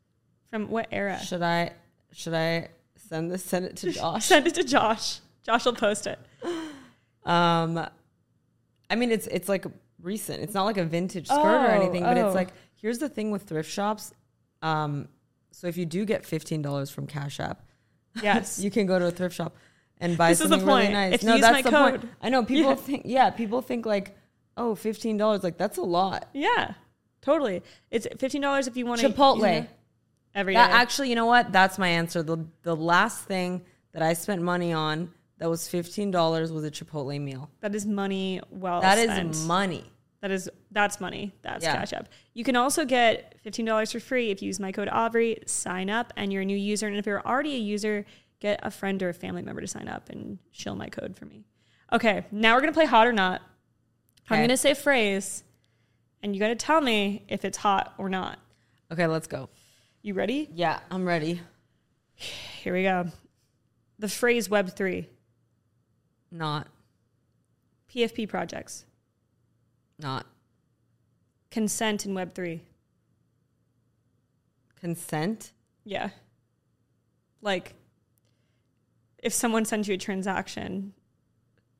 from what era? Should I, should I send this, send it to Josh? Send it to Josh. Josh will post it. Um, I mean, it's, it's like recent. It's not like a vintage skirt or Oh, anything, but oh. it's like, here's the thing with thrift shops. Um, so if you do get $15 from Cash App, Yes. you can go to a thrift shop and buy This is the something really nice. If you no, that's my the code. point. I know people Yeah. think yeah, people think like, oh, fifteen dollars, like that's a lot. yeah. Totally. It's fifteen dollars if you want to Chipotle. Every day. That actually, you know what? That's my answer. The the last thing that I spent money on that was fifteen dollars was a Chipotle meal. that is money well That is spent. money. That is that's money. That's Yeah. Cash App. You can also get fifteen dollars for free if you use my code Aubrey. Sign up, and you're a new user. And if you're already a user, get a friend or a family member to sign up and shill my code for me. Okay, now we're gonna play hot or not. I'm gonna say a phrase, and you gotta tell me if it's hot or not. Okay, let's go. You ready? Yeah, I'm ready. Here we go. The phrase Web three, Not PFP projects, not consent in Web three. consent. Yeah. Like, if someone sends you a transaction,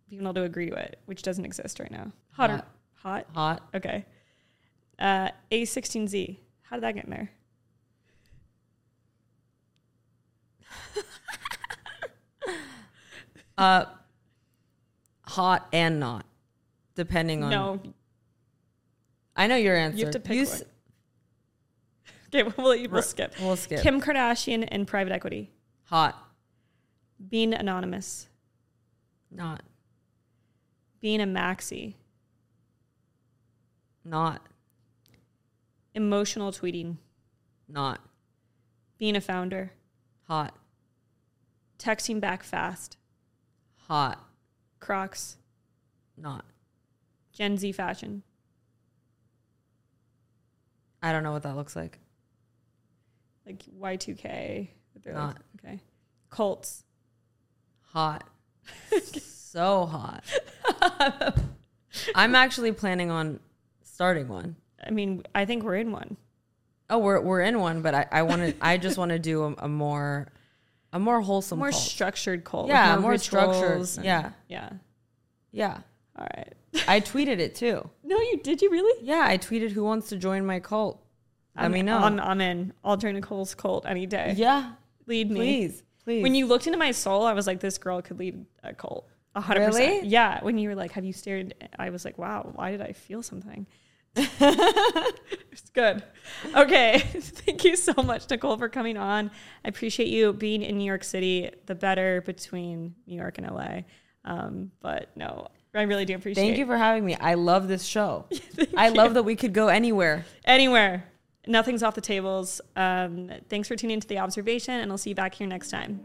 being able to agree to it, which doesn't exist right now. Hot, or Hot. hot? Hot. Okay. Uh, A16Z. How did that get in there? Uh hot and not. Depending on No. I know your answer. You have to pick s- one. Okay, we'll, we'll skip. We'll skip. Kim Kardashian and private equity. Hot. Being anonymous. Not. Being a maxi. Not. Emotional tweeting. Not. Being a founder. Hot. Texting back fast. Hot. Crocs. Not. Gen Z fashion. I don't know what that looks like. like Y2K. They're like, Not. okay. Colts. Hot. so hot. I'm actually planning on starting one. I mean, I think we're in one. Oh, we're we're in one, but I I want to. I just want to do a, a more a more wholesome, More cult. structured cult. Yeah, no more structured. and- Yeah. Yeah. yeah. All right. I tweeted it too. No, you did you really? Yeah, I tweeted who wants to join my cult. Let I'm, me know. I'm, I'm in. I'll join Nicole's cult any day. yeah, Lead me. please, please. When you looked into my soul, I was like, this girl could lead a cult. A hundred Really? percent. Yeah. When you were like, have you stared? I was like, wow, why did I feel something? it's good. Okay. Thank you so much, Nicole, for coming on. I appreciate you being in New York City, the better between New York and LA. Um, but no, I really do appreciate Thank you for having me. I love this show. I love that we could go anywhere. Anywhere. Nothing's off the tables. Um, thanks for tuning into the observation, and I'll see you back here next time.